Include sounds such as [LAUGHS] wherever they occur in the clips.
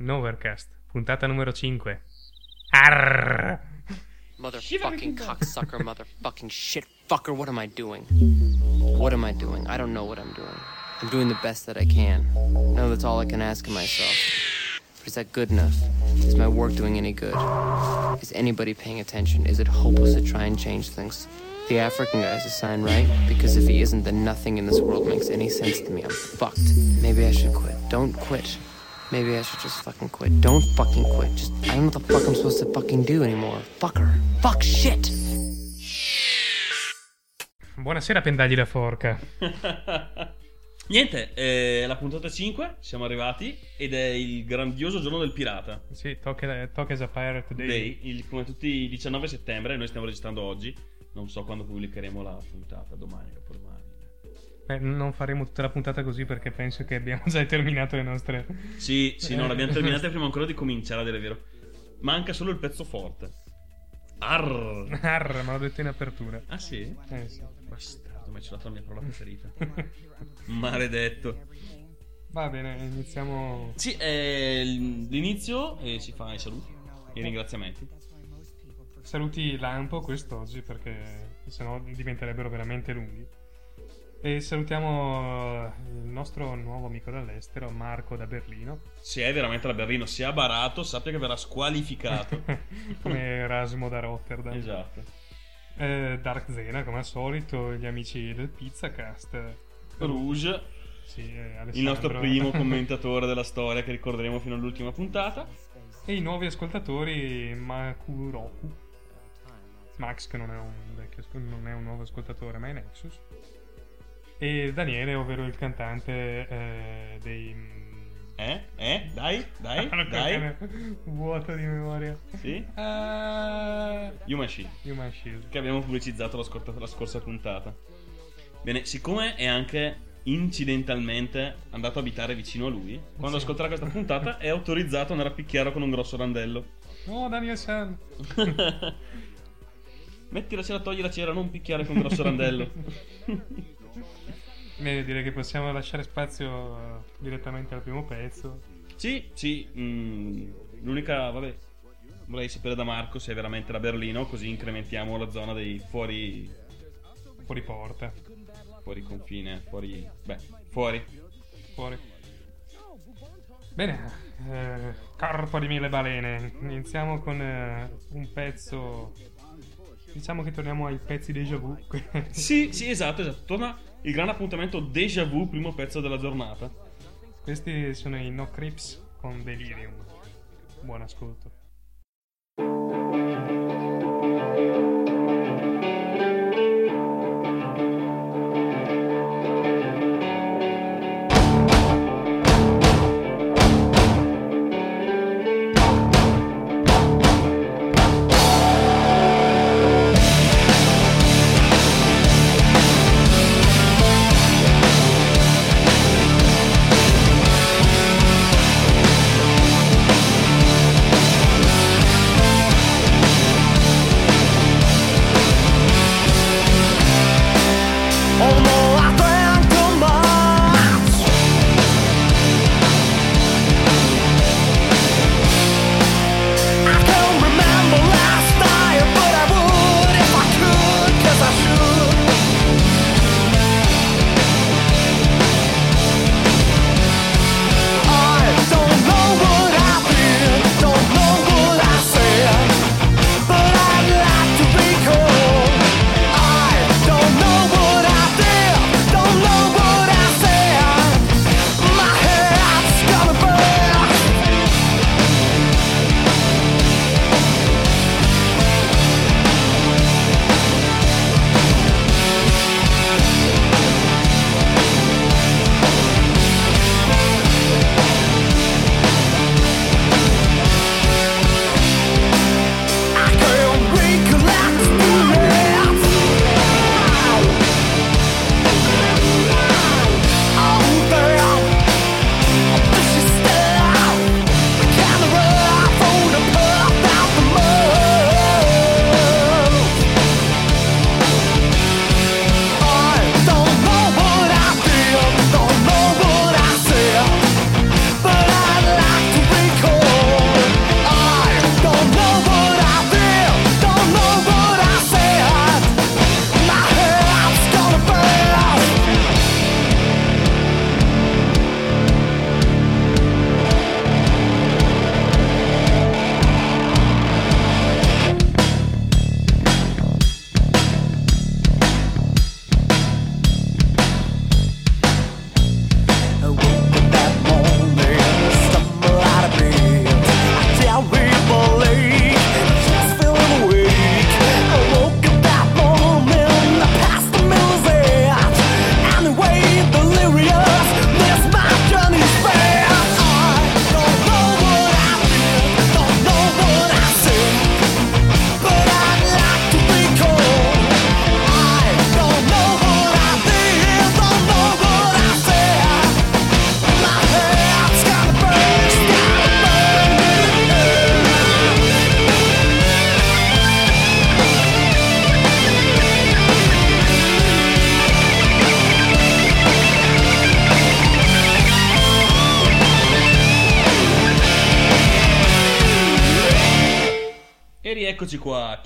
Novercast, puntata numero 5. Arrrr. Motherfucking cocksucker, motherfucking shit fucker, what am I doing? What am I doing? I don't know what I'm doing. I'm doing the best that I can. No, that's all I can ask of myself. But is that good enough? Is my work doing any good? Is anybody paying attention? Is it hopeless to try and change things? The African guy's a sign, right? Because if he isn't, then nothing in this world makes any sense to me. I'm fucked. Maybe I should quit. Don't quit. Maybe I should just fucking quit. Don't fucking quit. Just, I don't know what the fuck I'm supposed to fucking do anymore. Fucker. Fuck shit. Buonasera, pendagli la forca. [LAUGHS] Niente, è la puntata 5, siamo arrivati ed è il grandioso giorno del pirata. Sì, tocca as a Pirate Day. Day, il- come tutti i 19 settembre, noi stiamo registrando oggi. Non so quando pubblicheremo la puntata, domani o dopodomani. Beh, non faremo tutta la puntata così perché penso che abbiamo già terminato le nostre... Sì, sì, no, l'abbiamo terminata prima ancora di cominciare, a dire vero. Manca solo il pezzo forte. Arr. Arr, me l'ho detto in apertura. Ah sì? Eh sì. Bastardo, hai celato la mia parola preferita. Maledetto. Va bene, iniziamo... Sì, è l'inizio e si fa i saluti, i ringraziamenti. Saluti lampo quest'oggi perché sennò diventerebbero veramente lunghi. E salutiamo il nostro nuovo amico dall'estero, Marco da Berlino, Se è veramente da Berlino, se ha barato, sappia che verrà squalificato. [LAUGHS] come Erasmo da Rotterdam. esatto. Eh, Dark Zena, come al solito, gli amici del Pizzacast. Rouge, Sì, eh, il nostro primo [LAUGHS] commentatore della storia che ricorderemo fino all'ultima puntata. e i nuovi ascoltatori, Makuroku. Max, che non è un, vecchio, non è un nuovo ascoltatore, ma è Nexus. E Daniele, ovvero il cantante eh, dei... Eh? Eh? Dai, dai, [LAUGHS] dai. Vuoto di memoria. Sì? Ah, Human Shield, Human Shield. che abbiamo pubblicizzato la, scorta- la scorsa puntata. Bene, siccome è anche incidentalmente andato a abitare vicino a lui, quando Sì. ascolterà questa puntata è autorizzato ad andare a picchiarlo con un grosso randello. Oh, Daniel San. [LAUGHS] Metti la cera, togli la cera, non picchiare con un grosso randello. [LAUGHS] Bene, direi che possiamo lasciare spazio eh, direttamente al primo pezzo. Sì, sì, mm, l'unica, vabbè, vorrei sapere da Marco se è veramente da Berlino, così incrementiamo la zona dei fuori, Fuori porta. fuori confine, fuori, beh, fuori. Fuori. Bene, eh, corpo di mille balene. Iniziamo con eh, un pezzo. Diciamo che torniamo ai pezzi déjà vu. [LAUGHS] Sì, sì, esatto, esatto, torna il gran appuntamento déjà vu, primo pezzo della giornata. Questi sono i No Crips con Delirium. Buon ascolto.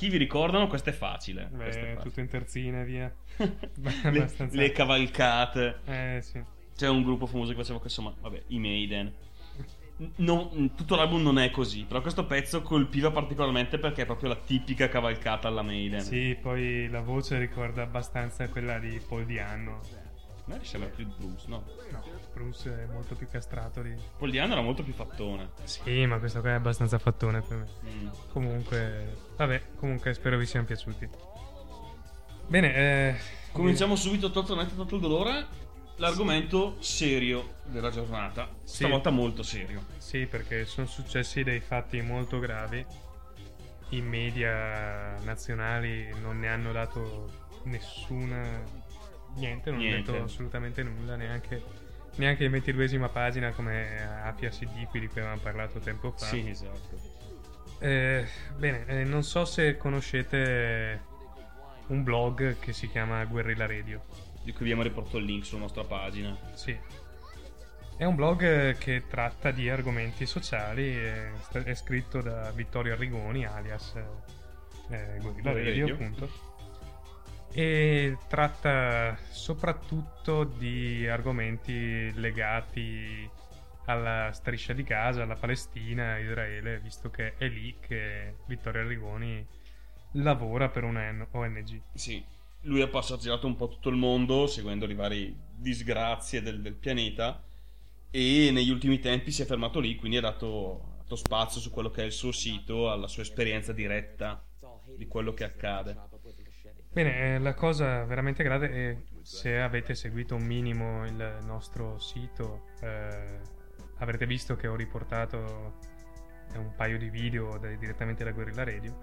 Chi vi ricordano? Questo è facile. Beh, è facile. tutto in terzina e via. [LAUGHS] le, le cavalcate. Eh sì. C'è un gruppo famoso che faceva questo, ma vabbè, i Maiden. Non- tutto l'album non è così, però questo pezzo colpiva particolarmente perché è proprio la tipica cavalcata alla Maiden. Sì, poi la voce ricorda abbastanza quella di Paul Dianno. A me sembra più Bruce, no? No, Bruce è molto più castrato di... Paul Diano era molto più fattone. Sì, ma questo qua è abbastanza fattone per me. Mm. Comunque, vabbè, comunque spero vi siano piaciuti. Bene, eh, Cominciamo subito, tolto netto, tolto il dolore. L'argomento serio della giornata. Sì. Stavolta molto serio. Sì, perché sono successi dei fatti molto gravi. I media nazionali non ne hanno dato nessuna. Niente, non hanno detto assolutamente nulla, neanche, neanche in ventiduesima pagina come Apia CD di cui avevamo parlato tempo fa. Sì, esatto. Eh, bene, eh, non so se conoscete un blog che si chiama Guerrilla Radio. Di cui abbiamo riportato il link sulla nostra pagina. Sì. È un blog che tratta di argomenti sociali, è, è scritto da Vittorio Arrigoni, alias eh, Guerrilla Guerrilla Radio, Radio. appunto. E tratta soprattutto di argomenti legati alla striscia di Gaza, alla Palestina, Israele, visto che è lì che Vittorio Arrigoni lavora per una ONG. Sì, lui ha passeggiato un po' tutto il mondo seguendo le varie disgrazie del, del pianeta e negli ultimi tempi si è fermato lì, quindi ha dato, dato spazio su quello che è il suo sito, alla sua esperienza diretta di quello che accade. Bene, eh, la cosa veramente grave è se avete seguito un minimo il nostro sito, eh, avrete visto che ho riportato eh, un paio di video da- direttamente da Guerrilla Radio.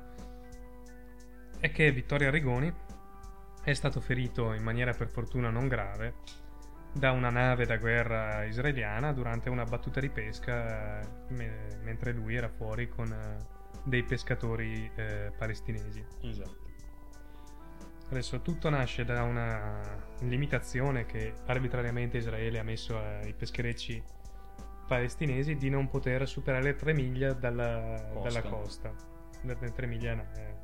È che Vittorio Arrigoni è stato ferito in maniera per fortuna non grave da una nave da guerra israeliana durante una battuta di pesca eh, me- mentre lui era fuori con eh, dei pescatori eh, palestinesi. Esatto. Adesso tutto nasce da una limitazione che arbitrariamente Israele ha messo ai pescherecci palestinesi di non poter superare le 3 miglia dalla Costa. dalla costa. Le 3 miglia eh,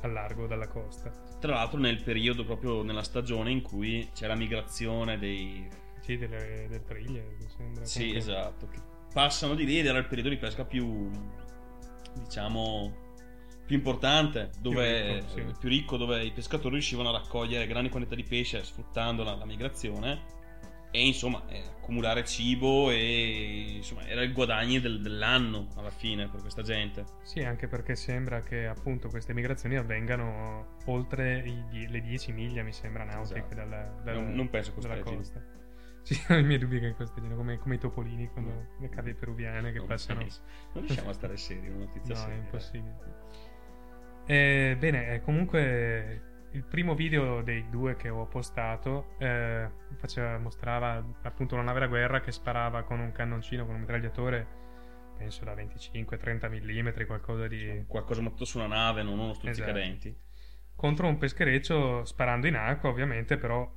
al largo dalla costa. Tra l'altro nel periodo proprio nella stagione in cui c'è la migrazione dei... Sì, delle, delle triglie, mi sembra. Sì, Comunque- esatto, che passano di lì ed era il periodo di pesca più, diciamo, più importante, dove, ricco, sì. più ricco, dove i pescatori riuscivano a raccogliere grandi quantità di pesce sfruttando la, la migrazione e insomma eh, accumulare cibo e insomma era il guadagno del- dell'anno alla fine per questa gente. Sì, anche perché sembra che appunto queste migrazioni avvengano oltre i le 10 miglia, mi sembra, nautiche Esatto. dalla, dalla- Non- non penso dalla costa. [LAUGHS] Sì, ho i miei dubbi che costeggino, come, come i topolini, quando le cave peruviane che Non passano... Non riusciamo a stare seri, una notizia No, seria. è impossibile. Eh, bene, eh, comunque il primo video dei due che ho postato eh, faceva- mostrava appunto una nave da guerra che sparava con un cannoncino, con un mitragliatore, penso da 25-30 mm, qualcosa di... Qualcosa montato su una nave, non uno Esatto. stuzzicadenti. contro un peschereccio sparando in acqua, ovviamente, però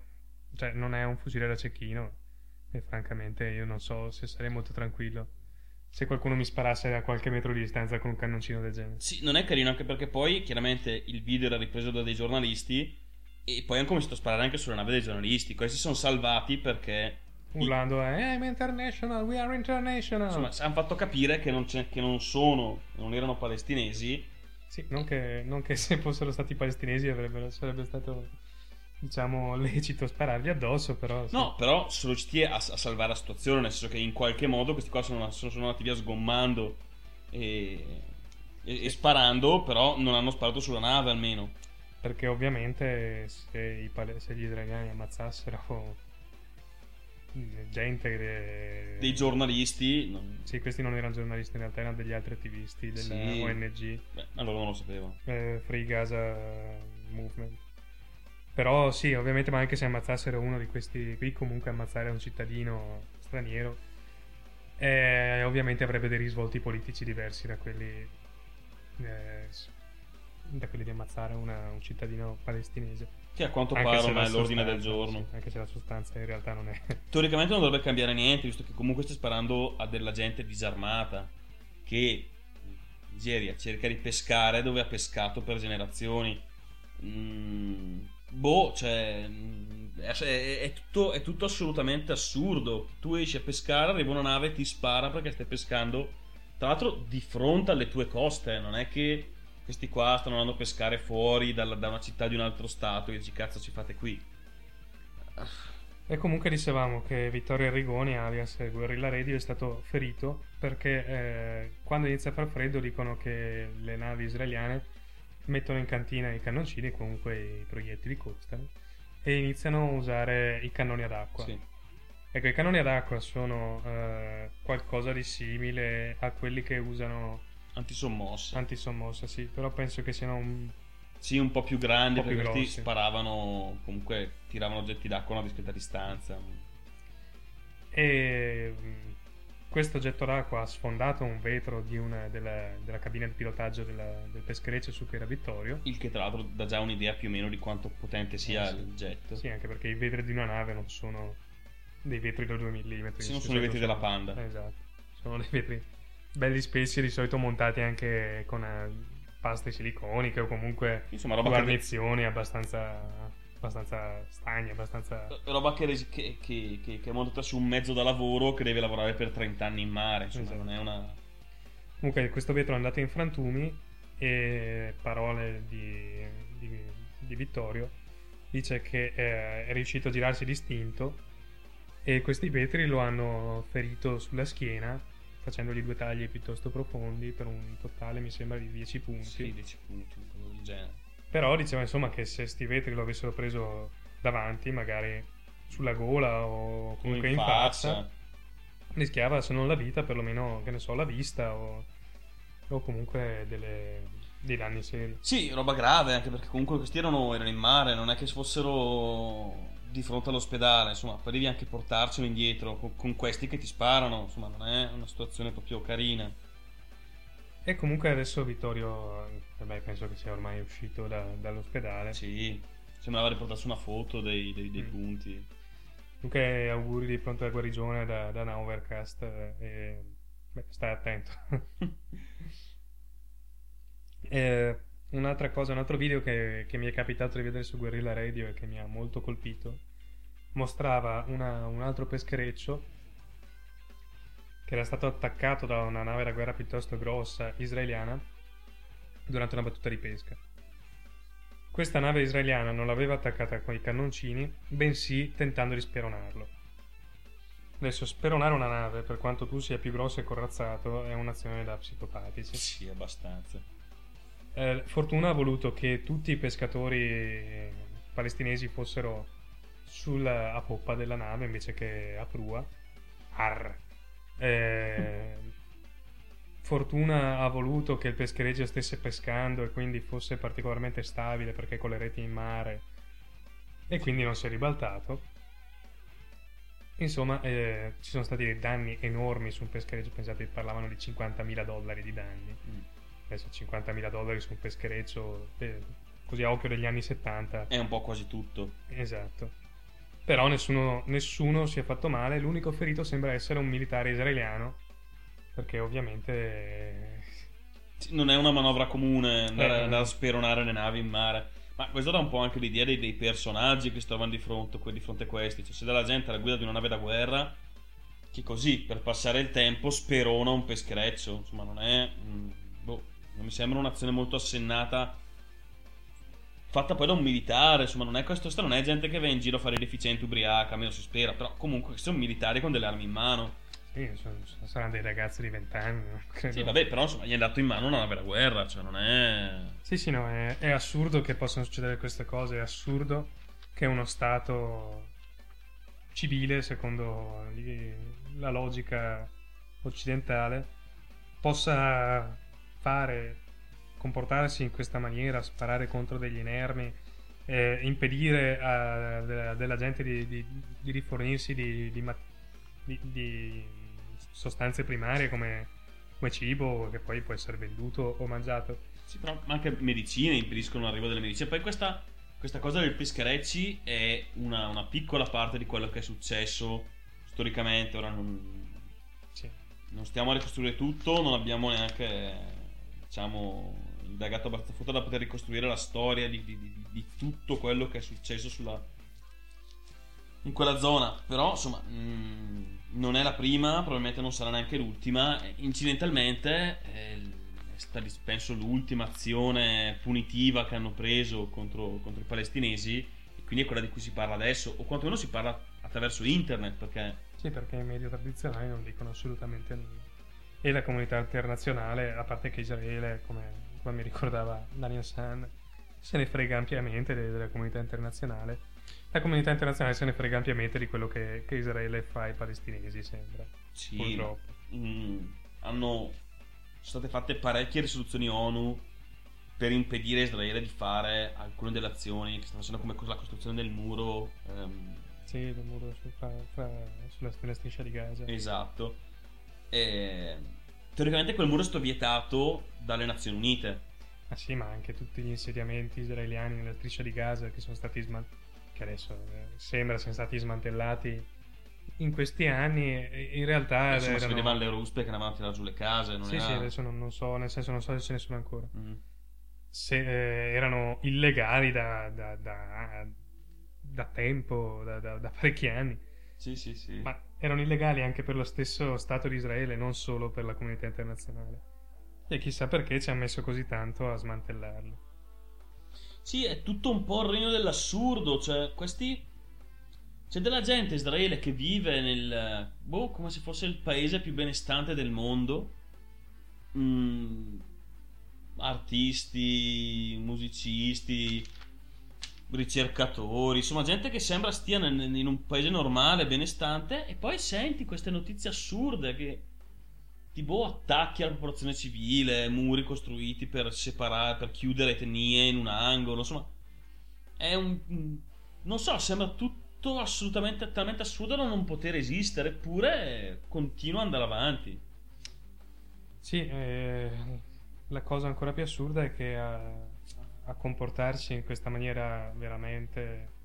cioè, non è un fucile da cecchino. E francamente io non so se sarei molto tranquillo se qualcuno mi sparasse a qualche metro di distanza con un cannoncino del genere. Sì, non è carino anche perché poi chiaramente il video era ripreso da dei giornalisti e poi hanno cominciato a sparare anche sulla nave dei giornalisti. Questi sono salvati perché Urlando, eh, I'm international, we are international. insomma hanno fatto capire che non, c'è- che non sono, non erano palestinesi. Sì, non che, non che se fossero stati palestinesi avrebbero, sarebbe stato, diciamo, [LAUGHS] lecito sparargli addosso, però... sì. No, però sono riusciti a, a salvare la situazione, nel senso che in qualche modo questi qua sono, sono, sono andati via sgommando e, e- e sparando, però non hanno sparato sulla nave almeno. Perché ovviamente se, i se gli israeliani ammazzassero gente... che- Dei giornalisti... non- Sì, questi non erano giornalisti, in realtà erano degli altri attivisti della Sì. ONG, Beh, allora non lo sapevo. eh, Free Gaza Movement. Però sì, ovviamente, ma anche se ammazzassero uno di questi qui, comunque ammazzare un cittadino straniero, eh, ovviamente avrebbe dei risvolti politici diversi da quelli, eh, da quelli di ammazzare una- un cittadino palestinese. Che a quanto Anche pare la è l'ordine del giorno. sì, anche se la sostanza in realtà non è. Teoricamente non dovrebbe cambiare niente, visto che comunque stai sparando a della gente disarmata che Nigeria, cerca di pescare dove ha pescato per generazioni. Mm, boh, cioè, mm, è, è, tutto, è, tutto, assolutamente assurdo. Tu esci a pescare, arriva una nave e ti spara perché stai pescando, tra l'altro, di fronte alle tue coste. Non è che questi qua stanno andando a pescare fuori da, da una città di un altro stato e dici cazzo ci fate qui. E comunque dicevamo che Vittorio Arrigoni, alias Guerrilla Radio, è stato ferito perché eh, quando inizia a far freddo dicono che le navi israeliane mettono in cantina i cannoncini, comunque i proiettili costano, e iniziano a usare i cannoni ad acqua. Sì. Ecco, i cannoni ad acqua sono eh, qualcosa di simile a quelli che usano... Antisommossa. Antisommossa, sì, però penso che siano un sì, un po' più grandi po più perché grossi. sparavano, comunque tiravano oggetti d'acqua a una discreta distanza. E questo oggetto d'acqua ha sfondato un vetro una, della, della, cabina di pilotaggio della, del peschereccio su cui era Vittorio. Il che tra l'altro dà già un'idea più o meno di quanto potente sia eh, sì. il jet. Sì, anche perché i vetri di una nave non sono dei vetri da 2 mm. Sì, non sono i vetri della Panda. Esatto, sono dei vetri belli spessi di solito montati anche con eh, paste siliconiche o comunque Insomma, roba guarnizioni che... abbastanza, abbastanza stagne, abbastanza... Roba che, che, che, che, è montata su un mezzo da lavoro che deve lavorare per 30 anni in mare, insomma esatto. non è una... Comunque questo vetro è andato in frantumi e parole di, di, di Vittorio dice che eh, è riuscito a girarsi distinto e questi vetri lo hanno ferito sulla schiena facendogli due tagli piuttosto profondi per un totale mi sembra di 10 punti. Sì, 10 punti, del genere. Però diceva insomma che se sti vetri lo avessero preso davanti, magari sulla gola o comunque in, in faccia, rischiava se non la vita, perlomeno che ne so, la vista o, o comunque delle, dei danni seri. Sì, roba grave, anche perché comunque questi erano, erano in mare, non è che fossero di fronte all'ospedale, insomma, poi devi anche portarcelo indietro con, con, questi che ti sparano, insomma, non è una situazione proprio carina. E comunque adesso Vittorio, beh, penso che sia ormai uscito da, dall'ospedale. Sì, sembrava riportarsi una foto dei, dei, dei mm. punti. Comunque auguri di pronta guarigione da, da Novercast e beh, stai attento. [LAUGHS] eh, Un'altra cosa, un altro video che, che, mi è capitato di vedere su Guerrilla Radio e che mi ha molto colpito mostrava una, un altro peschereccio che era stato attaccato da una nave da guerra piuttosto grossa israeliana durante una battuta di pesca. Questa nave israeliana non l'aveva attaccata con i cannoncini, bensì tentando di speronarlo. Adesso, speronare una nave, per quanto tu sia più grosso e corazzato, è un'azione da psicopatici. Sì, abbastanza. Eh, Fortuna ha voluto che tutti i pescatori palestinesi fossero sulla, a poppa della nave invece che a prua. Arr. Eh, Fortuna ha voluto che il peschereccio stesse pescando e quindi fosse particolarmente stabile perché con le reti in mare. E quindi non si è ribaltato. Insomma, eh, ci sono stati dei danni enormi su un peschereccio, pensate, parlavano di 50.000 dollari di danni. Mm. Adesso 50.000 dollari su un peschereccio eh, così a occhio degli anni 70 è un po' quasi tutto. Esatto però nessuno, nessuno si è fatto male. L'unico ferito sembra essere un militare israeliano perché ovviamente non è una manovra comune andare, eh, andare, a speronare le navi in mare. Ma questo dà un po' anche l'idea dei, dei personaggi che si trovano di fronte, di fronte a questi. Cioè se della gente alla guida di una nave da guerra che così per passare il tempo sperona un peschereccio. Insomma non è mm, boh non mi sembra un'azione molto assennata fatta poi da un militare, insomma, non è questo, non è gente che va in giro a fare deficiente ubriaca, almeno si spera, però comunque sono militari con delle armi in mano. Sì, sono, saranno dei ragazzi di vent'anni. Sì, vabbè, però insomma, gli è dato in mano una vera guerra, cioè non è... Sì, sì, no, è, è assurdo che possano succedere queste cose, è assurdo che uno Stato civile, secondo la logica occidentale, possa fare, comportarsi in questa maniera, sparare contro degli inermi, eh, impedire a, della, della, gente di, di, di rifornirsi di, di, sostanze primarie come, come cibo che poi può essere venduto o mangiato. Sì, però anche medicine impediscono l'arrivo delle medicine. Poi questa, questa cosa del pescherecci è una, una, piccola parte di quello che è successo storicamente. Ora non, sì. non stiamo a ricostruire tutto, non abbiamo neanche diciamo, indagato abbastanza da poter ricostruire la storia di, di, di, di, tutto quello che è successo sulla, in quella zona. Però, insomma, mh, mm, non è la prima, probabilmente non sarà neanche l'ultima. Incidentalmente, eh, è stata, penso, l'ultima azione punitiva che hanno preso contro, contro i palestinesi, e quindi è quella di cui si parla adesso, o quantomeno si parla attraverso internet, perché... Sì, perché i media tradizionali non dicono assolutamente nulla. E la comunità internazionale, a parte che Israele, come, come mi ricordava Daniel San, se ne frega ampiamente della comunità internazionale la comunità internazionale se ne frega ampiamente di quello che, che Israele fa ai palestinesi, sembra. Sì, purtroppo. Mm, hanno sono state fatte parecchie risoluzioni ONU per impedire a Israele di fare alcune delle azioni che stanno facendo come la costruzione del muro. Um... Sì, del muro su, fra, fra, sulla, sulla striscia di Gaza. Esatto. E, teoricamente quel muro è stato vietato dalle Nazioni Unite. Ah sì, ma anche tutti gli insediamenti israeliani nella striscia di Gaza che sono stati smantellati che adesso eh, sembra siano stati smantellati in questi anni in realtà Insomma, erano... si vedevano le ruspe che andavano a tirare giù le case non sì era... sì adesso non, non, so nel senso non so se ce ne sono ancora mm. se, eh, erano illegali da, da, da, da tempo da, parecchi anni sì sì sì ma erano illegali anche per lo stesso Stato di Israele non solo per la comunità internazionale e chissà perché ci ha messo così tanto a smantellarli sì, è tutto un po' il regno dell'assurdo. Cioè, questi. C'è della gente Israele che vive nel. Boh, come se fosse il paese più benestante del mondo. Mm, artisti, musicisti, ricercatori, insomma, gente che sembra stia in un paese normale, benestante. E poi senti queste notizie assurde che tipo attacchi alla popolazione civile, muri costruiti per separare, per chiudere etnie in un angolo, insomma, è un... non so, sembra tutto assolutamente talmente assurdo da non poter esistere, eppure continua ad andare avanti. Sì, eh, la cosa ancora più assurda è che a, a comportarsi in questa maniera veramente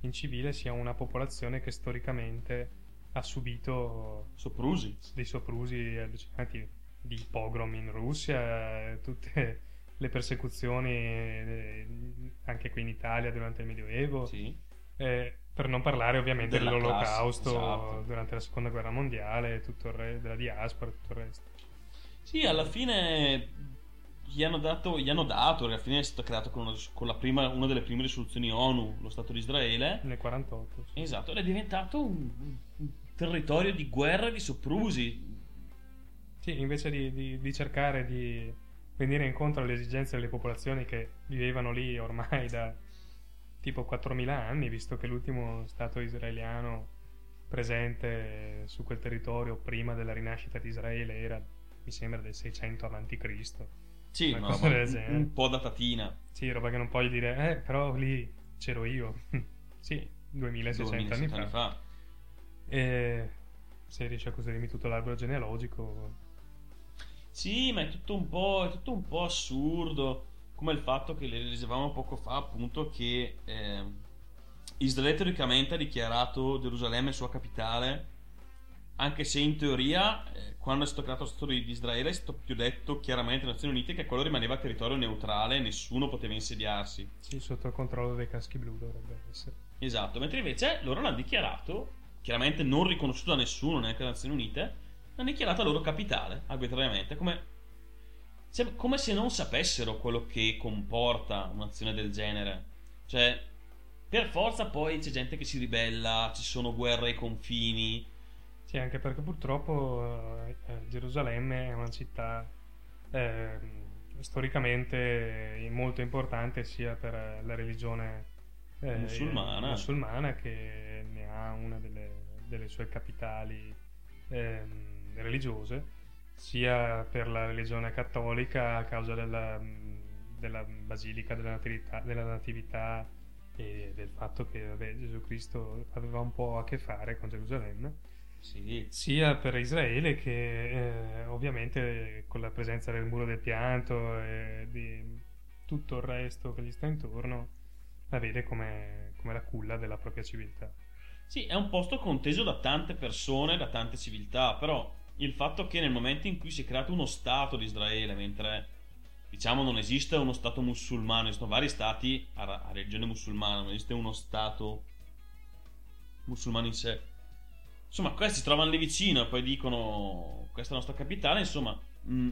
incivile sia una popolazione che storicamente ha subito soprusi. dei soprusi allucinanti di pogrom in Russia, tutte le persecuzioni eh, anche qui in Italia durante il Medioevo. Sì. Eh, per non parlare ovviamente Della dell'olocausto esatto. durante la seconda guerra mondiale, tutto il re- della diaspora, tutto il resto. Sì, alla fine gli hanno dato, gli hanno dato alla fine è stato creato con, una, con prima, una, delle prime risoluzioni ONU, lo Stato di Israele. Nel 48. Sì. Esatto, ed è diventato un, un territorio di guerra e di soprusi. Sì, invece di, di, di, cercare di venire incontro alle esigenze delle popolazioni che vivevano lì ormai da tipo 4.000 anni, visto che l'ultimo Stato israeliano presente su quel territorio prima della rinascita di Israele era, mi sembra, del 600 a.C. Sì, del genere. un po' datatina. Sì, roba che non puoi dire, eh, però lì c'ero io. [LAUGHS] sì, 2600, 2600 anni, anni fa. fa. E se riesci a costruirmi tutto l'albero genealogico. Sì, ma è tutto un po', è tutto un po assurdo. Come il fatto che le dicevamo poco fa, appunto, che eh, Israele teoricamente ha dichiarato Gerusalemme sua capitale, anche se in teoria, eh, quando è stato creato lo Stato di Israele, è stato più detto chiaramente alle Nazioni Unite che quello rimaneva territorio neutrale, nessuno poteva insediarsi. Sì, sotto il controllo dei caschi blu dovrebbe essere. Esatto, mentre invece loro l'hanno dichiarato chiaramente non riconosciuto da nessuno, neanche dalle Nazioni Unite, hanno dichiarato la loro capitale arbitrariamente, come, se, come se non sapessero quello che comporta un'azione del genere. Cioè, per forza poi c'è gente che si ribella, ci sono guerre ai confini. Sì, anche perché purtroppo eh, eh Gerusalemme è una città eh, storicamente molto importante sia per la religione eh, musulmana. musulmana che ne ha una delle, delle sue capitali eh, religiose, sia per la religione cattolica a causa della, della Basilica della Natività, della Natività e del fatto che vabbè, Gesù Cristo aveva un po' a che fare con Gerusalemme. Sì. sia per Israele che eh, ovviamente con la presenza del muro del pianto e di tutto il resto che gli sta intorno la vede come, come la culla della propria civiltà. Sì, è un posto conteso da tante persone, da tante civiltà, però il fatto che nel momento in cui si è creato uno Stato di Israele, mentre diciamo non esiste uno stato musulmano, esistono vari stati a, a religione musulmana, non esiste uno stato musulmano in sé. Insomma, questi si trovano lì vicino e poi dicono questa è la nostra capitale, insomma, mh, mm,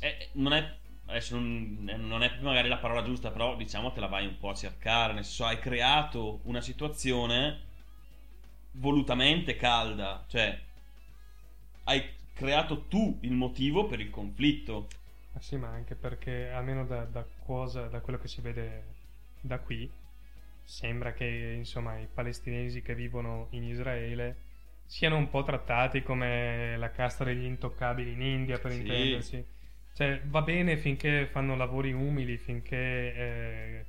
è, non è adesso non, non, è magari la parola giusta, però diciamo te la vai un po' a cercare, nel senso hai creato una situazione volutamente calda, cioè hai creato tu il motivo per il conflitto. Ah sì, ma anche perché almeno da, da, cosa, da quello che si vede da qui, sembra che insomma i palestinesi che vivono in Israele siano un po' trattati come la casta degli intoccabili in India, per sì. intendersi. Cioè, va bene finché fanno lavori umili, finché, eh,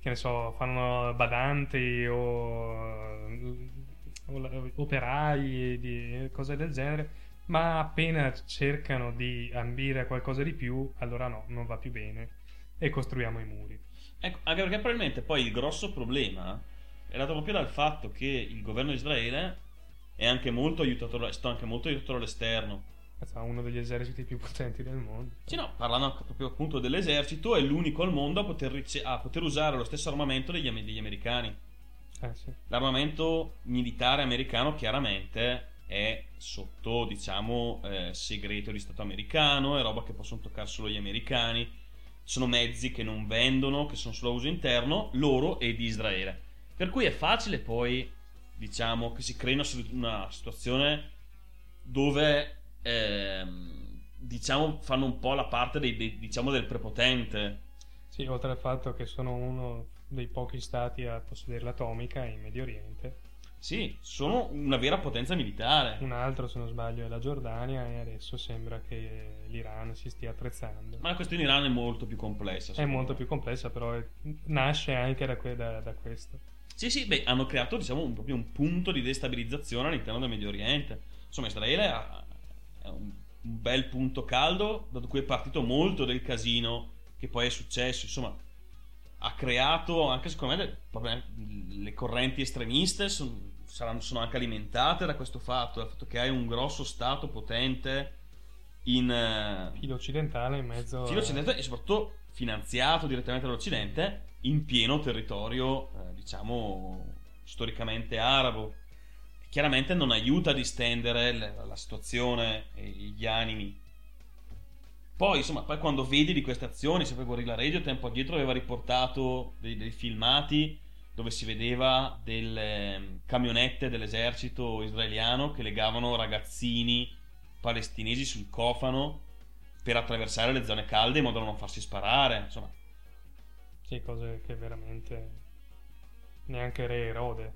che ne so, fanno badanti o, o operai, di, cose del genere, ma appena cercano di ambire a qualcosa di più, allora no, non va più bene e costruiamo i muri. Ecco, anche perché probabilmente poi il grosso problema è dato proprio dal fatto che il governo di Israele è anche molto aiutato, è stato anche molto aiutato all'esterno. Ha uno degli eserciti più potenti del mondo. Sì, no, parlando proprio appunto dell'esercito, è l'unico al mondo a poter, rice- a poter usare lo stesso armamento degli, degli americani. Eh, sì. L'armamento militare americano chiaramente è sotto, diciamo, eh, segreto di Stato americano, è roba che possono toccare solo gli americani, sono mezzi che non vendono, che sono solo a uso interno, loro e di Israele. Per cui è facile poi, diciamo, che si crei una situazione dove, ehm, diciamo, fanno un po' la parte dei, dei, diciamo, del prepotente. Sì, oltre al fatto che sono uno dei pochi stati a possedere l'atomica in Medio Oriente sì, sono una vera potenza militare. Un altro, se non sbaglio, è la Giordania e adesso sembra che l'Iran si stia attrezzando. Ma la questione Iran è molto più complessa. È molto me. più complessa, però è, nasce anche da, que- da, da, questo. Sì, sì, beh, hanno creato diciamo, un, proprio un punto di destabilizzazione all'interno del Medio Oriente. Insomma, Israele è un, un bel punto caldo da cui è partito molto del casino che poi è successo. Insomma, ha creato anche secondo me le, le correnti estremiste sono, saranno, sono, anche alimentate da questo fatto, dal fatto che hai un grosso stato potente in eh, filo occidentale in mezzo filo occidentale e soprattutto finanziato direttamente dall'Occidente in pieno territorio eh, diciamo storicamente arabo. Chiaramente non aiuta a distendere la, la situazione e gli animi poi, insomma, poi quando vedi di queste azioni, sempre Gorilla Radio tempo addietro aveva riportato dei, dei filmati dove si vedeva delle ehm, camionette dell'esercito israeliano che legavano ragazzini palestinesi sul cofano per attraversare le zone calde in modo da non farsi sparare, insomma. Sì, cose che veramente neanche Re Erode.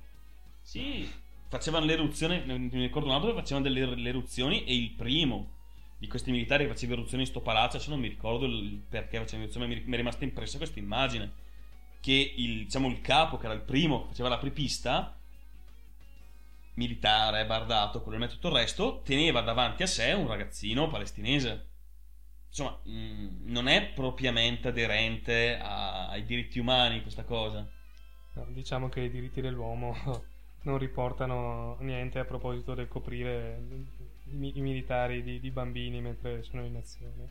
Sì, facevano l'eruzione, mi ricordo un altro facevano delle eruzioni e il primo di questi militari che facevano eruzioni in sto palazzo, adesso non mi ricordo il perché facevano eruzioni, ma mi è rimasta impressa questa immagine, che il, diciamo, il capo, che era il primo che faceva l'apripista, militare, bardato, quello e tutto il resto, teneva davanti a sé un ragazzino palestinese. Insomma, mm, non è propriamente aderente a, ai diritti umani questa cosa. No, diciamo che i diritti dell'uomo [LAUGHS] non riportano niente a proposito del coprire i, i militari di, di, bambini mentre sono in azione.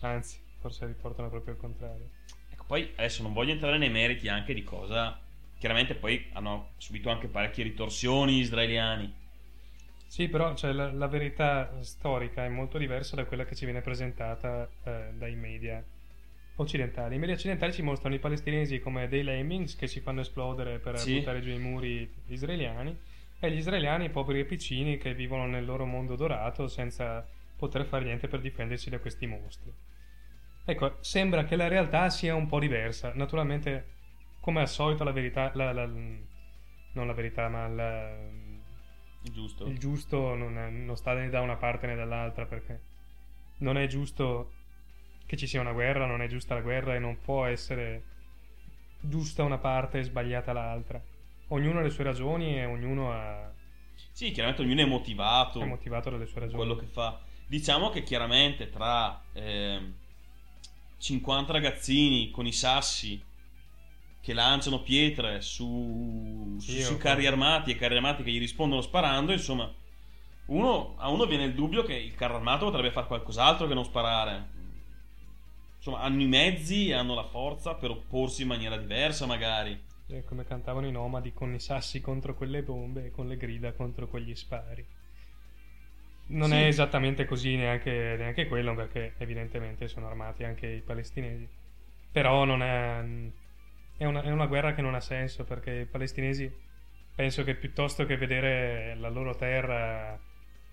Anzi, forse riportano proprio il contrario. Ecco, poi adesso non voglio entrare nei meriti anche di cosa. Chiaramente poi hanno subito anche parecchie ritorsioni israeliani. Sì, però cioè, la, la, verità storica è molto diversa da quella che ci viene presentata eh, dai media occidentali. I media occidentali ci mostrano i palestinesi come dei lemmings che si fanno esplodere per sì. buttare giù i muri israeliani e gli israeliani poveri e piccini che vivono nel loro mondo dorato senza poter fare niente per difendersi da questi mostri. Ecco, sembra che la realtà sia un po' diversa. Naturalmente, come al solito, la verità, la, la, non la verità, ma la, il giusto, il giusto non, è, non sta né da una parte né dall'altra perché non è giusto che ci sia una guerra, non è giusta la guerra e non può essere giusta una parte e sbagliata l'altra ognuno ha le sue ragioni e ognuno ha... Sì, chiaramente ognuno è motivato. È motivato dalle sue ragioni. Quello che fa. Diciamo che chiaramente tra eh, 50 ragazzini con i sassi che lanciano pietre su, sì, su, carri armati e carri armati che gli rispondono sparando, insomma, uno, a uno viene il dubbio che il carro armato potrebbe fare qualcos'altro che non sparare. insomma, hanno i mezzi e hanno la forza per opporsi in maniera diversa, magari. È come cantavano i nomadi con i sassi contro quelle bombe e con le grida contro quegli spari. Non Sì. è esattamente così neanche, neanche quello, perché evidentemente sono armati anche i palestinesi. Però non è, è, una, è una guerra che non ha senso, perché i palestinesi penso che piuttosto che vedere la loro terra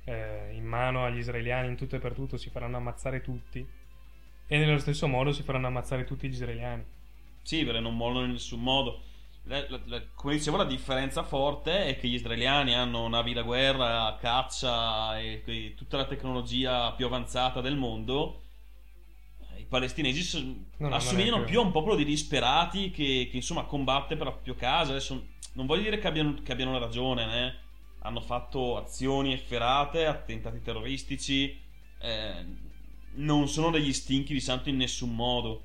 eh, in mano agli israeliani in tutto e per tutto, si faranno ammazzare tutti. E nello stesso modo si faranno ammazzare tutti gli israeliani. Sì, perché non mollano in nessun modo. La- la- come dicevo, la differenza forte è che gli israeliani hanno navi da guerra, caccia e, e tutta la tecnologia più avanzata del mondo. I palestinesi non assomigliano più- più a un popolo di disperati che, che, insomma combatte per la propria casa. Adesso non voglio dire che abbiano, che abbiano ragione, eh. hanno fatto azioni efferate, attentati terroristici. eh, non sono degli stinchi di santo in nessun modo.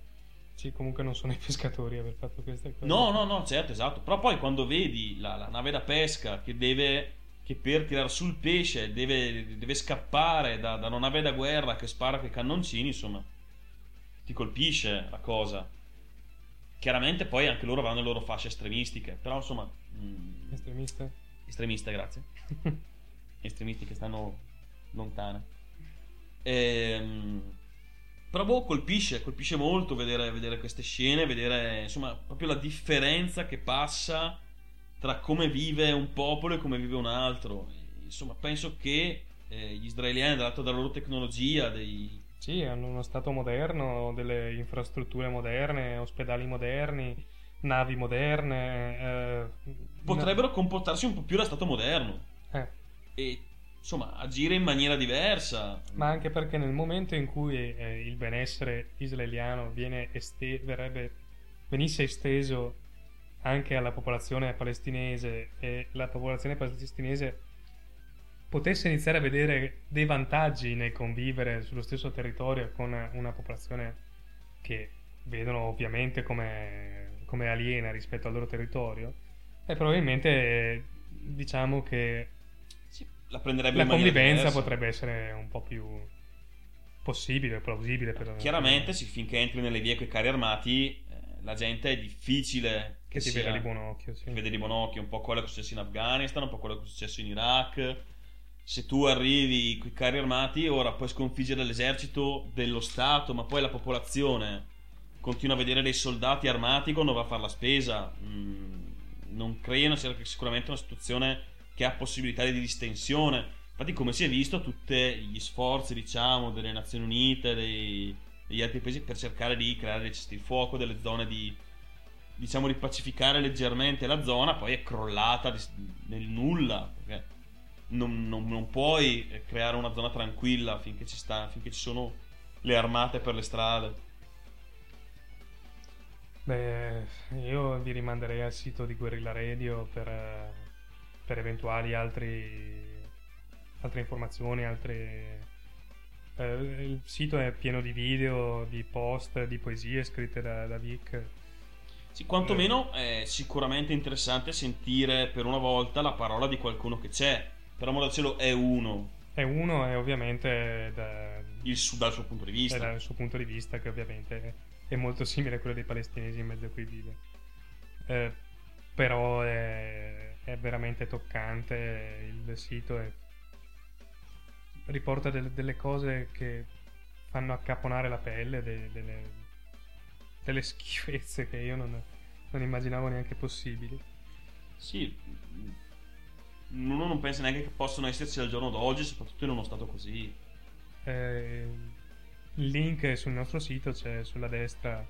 Sì, comunque non sono i pescatori a aver fatto queste cose. No, no, no, certo, esatto. Però poi quando vedi la, la nave da pesca che deve. che per tirare sul pesce deve, deve scappare da, da una nave da guerra che spara con i cannoncini, insomma. Ti colpisce la cosa. Chiaramente poi anche loro avranno le loro fasce estremistiche. Però insomma. mm, Estremista? estremiste, grazie. [LAUGHS] Estremisti che stanno lontane. Ehm, però boh, colpisce, colpisce molto vedere, vedere queste scene, vedere insomma proprio la differenza che passa tra come vive un popolo e come vive un altro. Insomma, penso che eh, gli israeliani, dato dalla loro tecnologia, dei, Sì, hanno uno stato moderno, delle infrastrutture moderne, ospedali moderni, navi moderne. eh, potrebbero comportarsi un po' più da stato moderno eh, e insomma agire in maniera diversa. ma anche perché nel momento in cui eh, il benessere israeliano este- verrebbe, venisse esteso anche alla popolazione palestinese e la popolazione palestinese potesse iniziare a vedere dei vantaggi nel convivere sullo stesso territorio con una popolazione che vedono ovviamente come, come aliena rispetto al loro territorio, e probabilmente eh, diciamo che la prenderebbe la in maniera convivenza diversa. potrebbe essere un po' più possibile, plausibile. Per, Chiaramente, sì, finché entri nelle vie con i carri armati, eh, la gente è difficile che ti sia- veda di buon occhio. Sì. che vede di buon occhio, un po' quello che è successo in Afghanistan, un po' quello che è successo in Iraq. Se tu arrivi con i carri armati, ora puoi sconfiggere l'esercito dello Stato, ma poi la popolazione continua a vedere dei soldati armati quando va a fare la spesa. Mm, non sia sicuramente una situazione che ha possibilità di distensione. Infatti, come si è visto, tutti gli sforzi, diciamo, delle Nazioni Unite, dei- degli altri paesi per cercare di creare dei cesti di fuoco, delle zone di, diciamo, di pacificare leggermente la zona, poi è crollata nel nulla. Perché non, non- non puoi creare una zona tranquilla finché ci, sta, finché ci sono le armate per le strade. Beh, io vi rimanderei al sito di Guerrilla Radio per, eh, per eventuali altri, altre informazioni, altre... eh, il sito è pieno di video, di post, di poesie scritte da, da Vic. Sì, quantomeno è sicuramente interessante sentire per una volta la parola di qualcuno che c'è. Per amore del cielo è uno, È uno e ovviamente da- il su- dal suo punto di è vista. dal suo punto di vista che ovviamente è molto simile a quello dei palestinesi in mezzo a cui vive. Eh, però è, è veramente toccante il sito e riporta delle, delle cose che fanno accaponare la pelle, de- delle, delle [LAUGHS] schifezze che io non, non immaginavo neanche possibili. Sì, uno non pensa neanche che possano esserci al giorno d'oggi, soprattutto in uno stato così. Eh, il link sul nostro sito, c'è sulla destra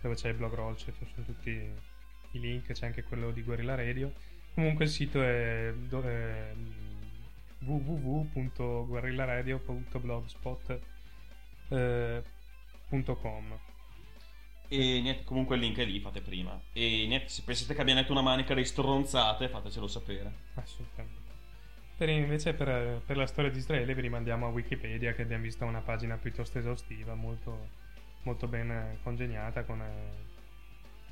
dove c'è il blog roll, c'è- ci sono tutti i link, c'è anche quello di Guerrilla Radio. Comunque il sito è è, mm, www.guerrillaradio.blogspot.com E niente, comunque il link è lì, fate prima. E niente, se pensate che abbia detto una manica di stronzate, fatecelo sapere. Assolutamente. Per invece per, per la storia di Israele vi rimandiamo a Wikipedia che abbiamo visto una pagina piuttosto esaustiva, molto, molto ben eh, congegnata, con, eh,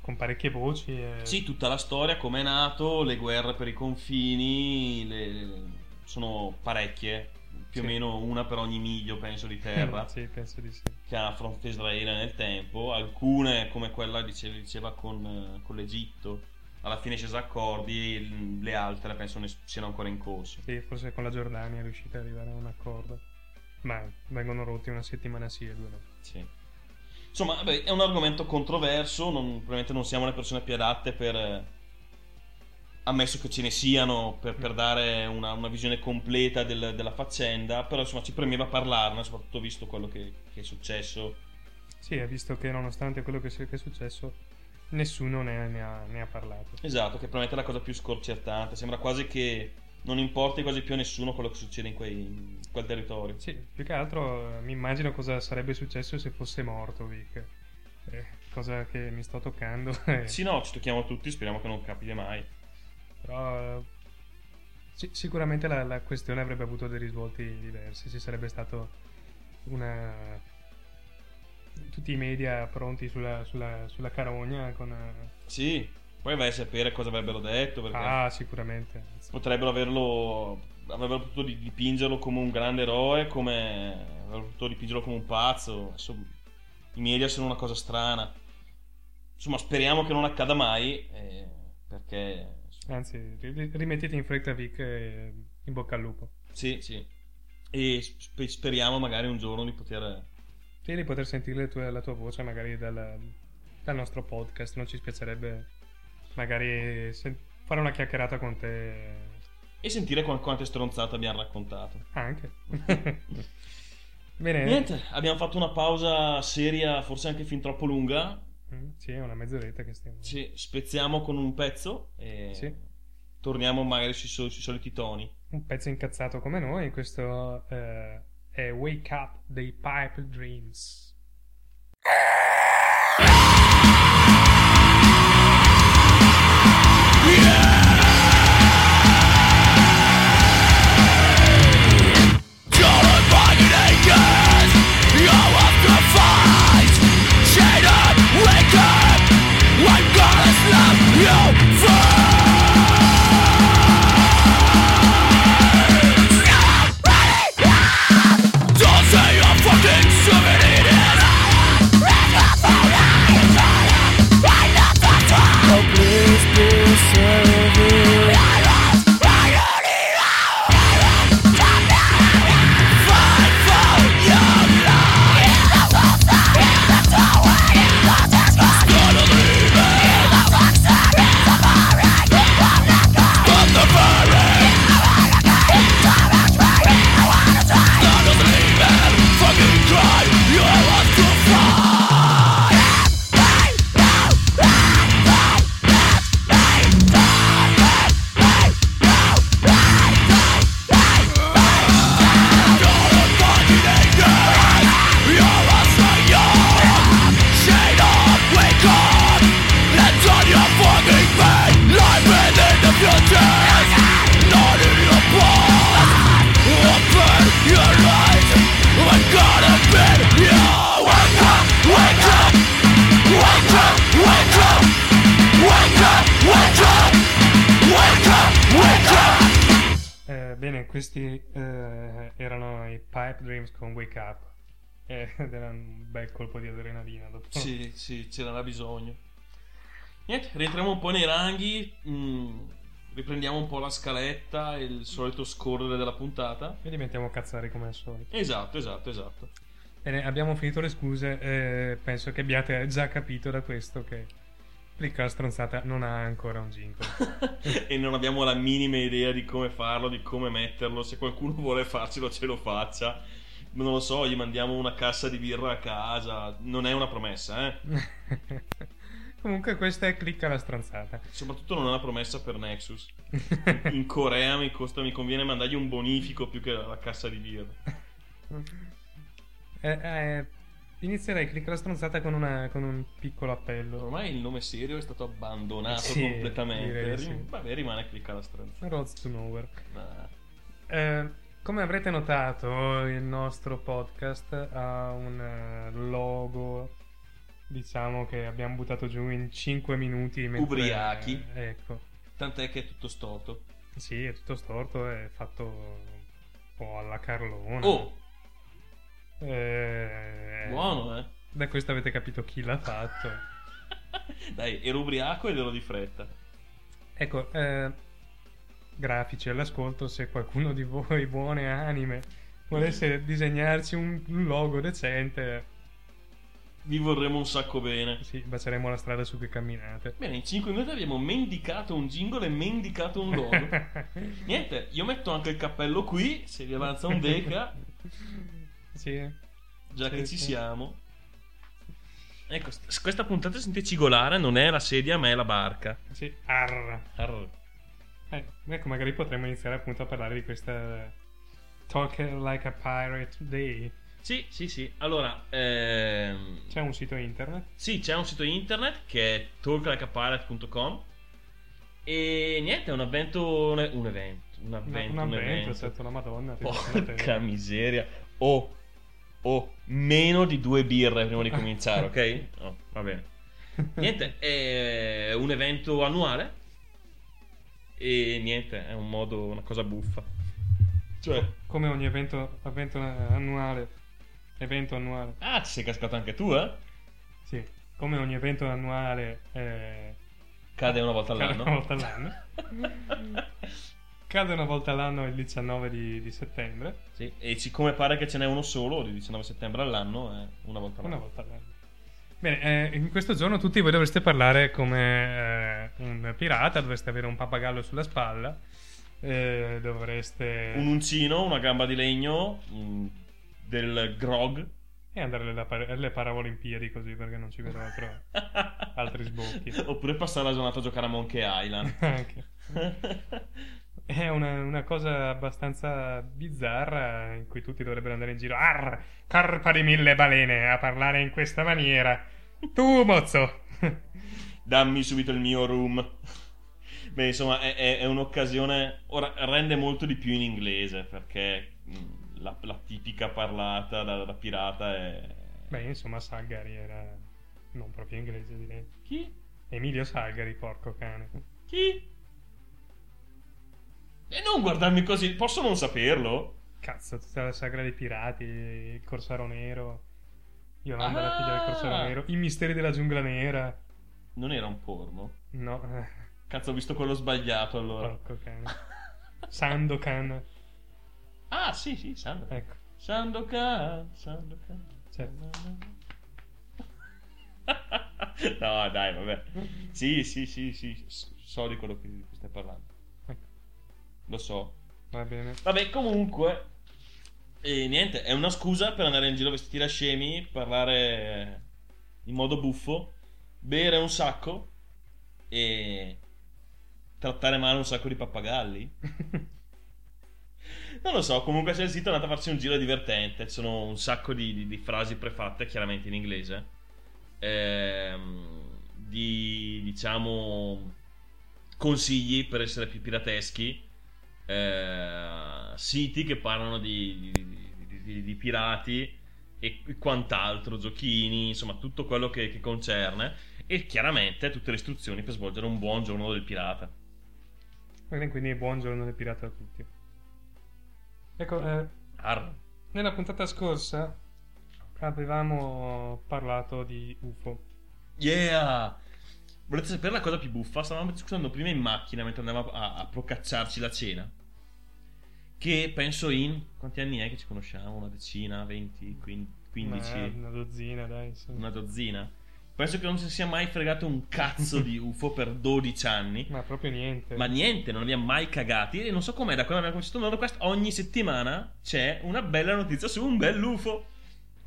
con parecchie voci. e- Sì, tutta la storia, come è nato, le guerre per i confini, le- le- sono parecchie. più Sì. o meno una per ogni miglio, penso, di terra [LAUGHS] sì, penso di sì. che ha affrontato Israele nel tempo. Alcune, come quella diceva, diceva con, eh, con l'Egitto, alla fine scesa accordi, le altre penso ne siano ancora in corso. Sì, forse con la Giordania è riuscita ad arrivare a un accordo. Ma vengono rotti una settimana sì e due no. Sì. Insomma, vabbè, è un argomento controverso, non- probabilmente non siamo le persone più adatte per... eh, ammesso che ce ne siano per, per dare una, una visione completa del- della faccenda, però insomma ci premeva parlarne, soprattutto visto quello che, che è successo. Sì, è visto che nonostante quello che, che è successo, nessuno ne, ne ha, ne ha parlato. Esatto, che probabilmente è la cosa più scorcertante, sembra quasi che non importi quasi più a nessuno quello che succede in, quei- in quel territorio. Sì, più che altro eh, mi immagino cosa sarebbe successo se fosse morto Vic. Eh, cosa che mi sto toccando. [LAUGHS] eh, Sì, no, ci tocchiamo tutti, speriamo che non capiti mai. Però eh, sì, sicuramente la, la questione avrebbe avuto dei risvolti diversi. Ci sarebbe stato una... tutti i media pronti sulla, sulla, sulla carogna con... Sì, poi vai a sapere cosa avrebbero detto, perché... Ah, sicuramente. potrebbero averlo avrebbero potuto di- dipingerlo come un grande eroe come avrebbero potuto dipingerlo come un pazzo Adesso, i media sono una cosa strana insomma speriamo che non accada mai eh, perché Anzi, ri- rimettiti in fretta Vic e in bocca al lupo. sì sì e sp- speriamo magari un giorno di poter Sì, di poter sentire le tue- la tua voce magari dal, dal nostro podcast. Non ci spiacerebbe magari fare una chiacchierata con te e sentire qu- quante stronzate abbiamo raccontato anche. [LAUGHS] Bene. niente abbiamo fatto una pausa seria forse anche fin troppo lunga Mm, Sì, è una mezz'oretta che stiamo. Sì, spezziamo con un pezzo e Sì. torniamo magari sui, sui soliti toni. Un pezzo incazzato come noi. Questo eh, è Wake Up dei Pipe Dreams. Wake Up. Eh, Ed era un bel colpo di adrenalina dopo. Sì, sì, ce n'era bisogno. Niente, rientriamo un po' nei ranghi, mm, riprendiamo un po' la scaletta e il solito scorrere della puntata. E diventiamo cazzari come al solito. Esatto, esatto, esatto. Bene, abbiamo finito le scuse. eh, penso che abbiate già capito da questo che Clicca la stronzata non ha ancora un jingle. [LAUGHS] e non abbiamo la minima idea di come farlo, di come metterlo. Se qualcuno vuole farcelo, ce lo faccia. Non lo so, gli mandiamo una cassa di birra a casa. Non è una promessa, eh. [LAUGHS] Comunque questa è clicca la stronzata. Soprattutto non è una promessa per Nexus. [LAUGHS] In Corea mi, costa, mi conviene mandargli un bonifico più che la cassa di birra. [LAUGHS] Eh, eh, inizierei clicca la stronzata con, una- con un piccolo appello. Ormai il nome serio è stato abbandonato Sì, completamente. Rim- sì. Vabbè, rimane clicca la stronza. Roads to Nowhere. Ah, Eh, come avrete notato, il nostro podcast ha un eh, logo, diciamo che abbiamo buttato giù in 5 minuti. mentre- Ubriachi. ecco. Tant'è che è tutto storto. Sì, è tutto storto, è fatto po' alla Carlona. Oh, Eh, buono, eh. Da questo avete capito chi l'ha fatto. [LAUGHS] Dai, ero ubriaco ed ero di fretta. Ecco, eh, grafici all'ascolto, se qualcuno di voi [LAUGHS] buone anime volesse disegnarci un, un logo decente, Vi vorremmo un sacco bene. sì, baceremo la strada su cui camminate. Bene, in 5 minuti abbiamo mendicato un jingle e mendicato un logo. [LAUGHS] Niente, io metto anche il cappello qui, se vi avanza un deca, [LAUGHS] sì, già Sì, che ci sì. siamo. Ecco, st- questa puntata sentite cigolare, non è la sedia, ma è la barca. sì, arr. Arr. Eh, ecco, magari potremmo iniziare appunto a parlare di questa Talk Like a Pirate Day. Sì, sì, sì. Allora, ehm, C'è un sito internet. sì, c'è un sito internet che è talklikeapirate.com e niente, è un avvento, un, un evento, un avvento, un un avvento, evento. certo, la Madonna. Porca miseria. Oh, oh, meno di due birre prima di cominciare, ok? [LAUGHS] Oh, va bene. Niente, è un evento annuale e niente, è un modo, una cosa buffa. Cioè, Come ogni evento, avvento annuale. Evento annuale. ah, ci sei cascato anche tu, eh? Sì, come ogni evento annuale eh, Cade una volta cade all'anno. una volta all'anno. Cade una volta all'anno il 19 di, di settembre. Sì, e siccome pare che ce n'è uno solo, il 19 settembre all'anno, è una volta Una all'anno. volta all'anno. Bene, eh, in questo giorno tutti voi dovreste parlare come eh, un pirata, dovreste avere un pappagallo sulla spalla, eh, dovreste... Un uncino, una gamba di legno, mm, del grog. E andare alle, par- alle Paralimpiadi così perché non ci vedo altro... [LAUGHS] altri sbocchi. Oppure passare la giornata a giocare a Monkey Island. [LAUGHS] Anche. [LAUGHS] È una, una cosa abbastanza bizzarra in cui tutti dovrebbero andare in giro. Arr, carpa di mille balene a parlare in questa maniera. Tu, mozzo! Dammi subito il mio room. Beh, insomma, è, è- è un'occasione. Ora rende molto di più in inglese perché mm, la, la tipica parlata da, da pirata è. Beh, insomma, Salgari era non proprio inglese, direi. Chi? Emilio Salgari, porco cane. Chi? E non guardarmi così, posso non saperlo? Cazzo, tutta la sagra dei pirati, il corsaro nero, Yolanda la Ah! figlia del corsaro nero, i misteri della giungla nera. Non era un porno. No, Cazzo, ho visto quello sbagliato allora. porco cane. Sandokan, Ah, sì, sì, Sandokan. ecco. Sandokan, Sandokan. Certo. [LAUGHS] no, dai, vabbè. Sì, sì, sì, sì, so di quello di cui stai parlando. Lo so. va bene. Vabbè, comunque, e niente, è una scusa per andare in giro vestiti da scemi, parlare in modo buffo, bere un sacco e trattare male un sacco di pappagalli. [LAUGHS] Non lo so, comunque se il sito è andato a farsi un giro divertente, ci sono un sacco di, di- di frasi prefatte, chiaramente in inglese, ehm, di diciamo consigli per essere più pirateschi, eh, siti che parlano di, di- di- di pirati e quant'altro, giochini, insomma tutto quello che, che concerne e chiaramente tutte le istruzioni per svolgere un buon giorno del pirata. Bene, quindi buongiorno del pirata a tutti. Ecco, eh, nella puntata scorsa avevamo parlato di UFO. Yeah! Volete sapere la cosa più buffa? Stavamo discutendo prima in macchina mentre andavamo a, a procacciarci la cena. Che penso in. Quanti anni è che ci conosciamo? Una decina, 20, 15, Eh, una dozzina, dai. sì. una dozzina. Penso che non si sia mai fregato un cazzo di [LAUGHS] UFO per 12 anni. Ma proprio niente. Ma niente, non abbiamo mai cagati. E non so com'è, da quando abbiamo cominciato Nordquest, ogni settimana c'è una bella notizia su un bel UFO.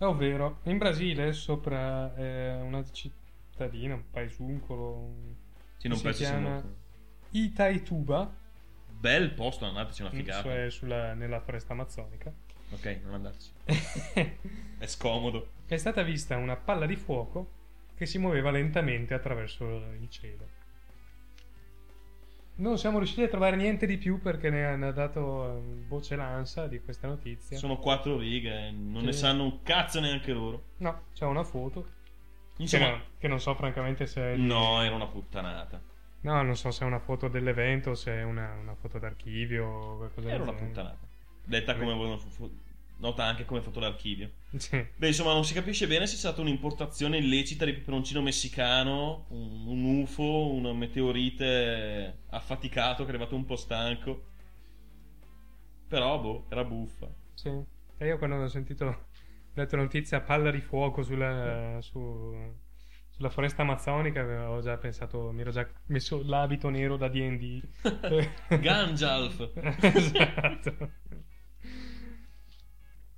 Ovvero, in Brasile, sopra eh, una cittadina, un paesuncolo, un- Sì, non Si penso chiama-. Itaituba, Bel posto, andateci una figata. cioè sulla- nella foresta amazzonica, Ok, non andarci. [LAUGHS] È scomodo. è stata vista una palla di fuoco che si muoveva lentamente attraverso il cielo. Non siamo riusciti a trovare niente di più perché ne hanno dato eh, voce l'ANSA di questa notizia. Sono quattro righe, non Sì. ne sanno un cazzo neanche loro. No, c'è una foto. Che, Insomma, non, che non so francamente se è no, era una puttanata. No, non so se è una foto dell'evento o se è una, una foto d'archivio o qualcosa Era una puttanata. Detta come fu- nota anche come fatto l'archivio. Sì. Beh, insomma, non si capisce bene se è stata un'importazione illecita di peperoncino messicano, un, un UFO, un meteorite affaticato che è arrivato un po' stanco. Però, boh, era buffa. Sì. E io quando ho sentito, ho letto la notizia palla di fuoco sulla, su- sulla foresta amazzonica, avevo già pensato, mi ero già messo l'abito nero da D&D. [LAUGHS] Ganjalf. [LAUGHS] esatto.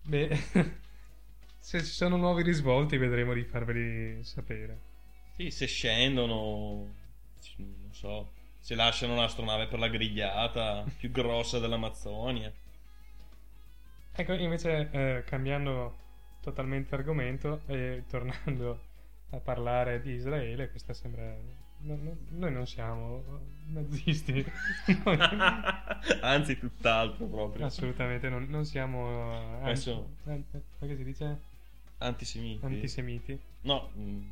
Beh, [LAUGHS] se ci sono nuovi risvolti vedremo di farveli sapere. Sì, se scendono, non so, se lasciano l'astronave per la grigliata più grossa dell'Amazzonia. Ecco, invece, eh, cambiando totalmente argomento e tornando a parlare di Israele, questa sembra... no- no- noi non siamo nazisti, Noi- [LAUGHS] Anzi, tutt'altro proprio. assolutamente non, non siamo... eh, Adesso- an- an- come si dice? Antisemiti. Antisemiti. No, mm,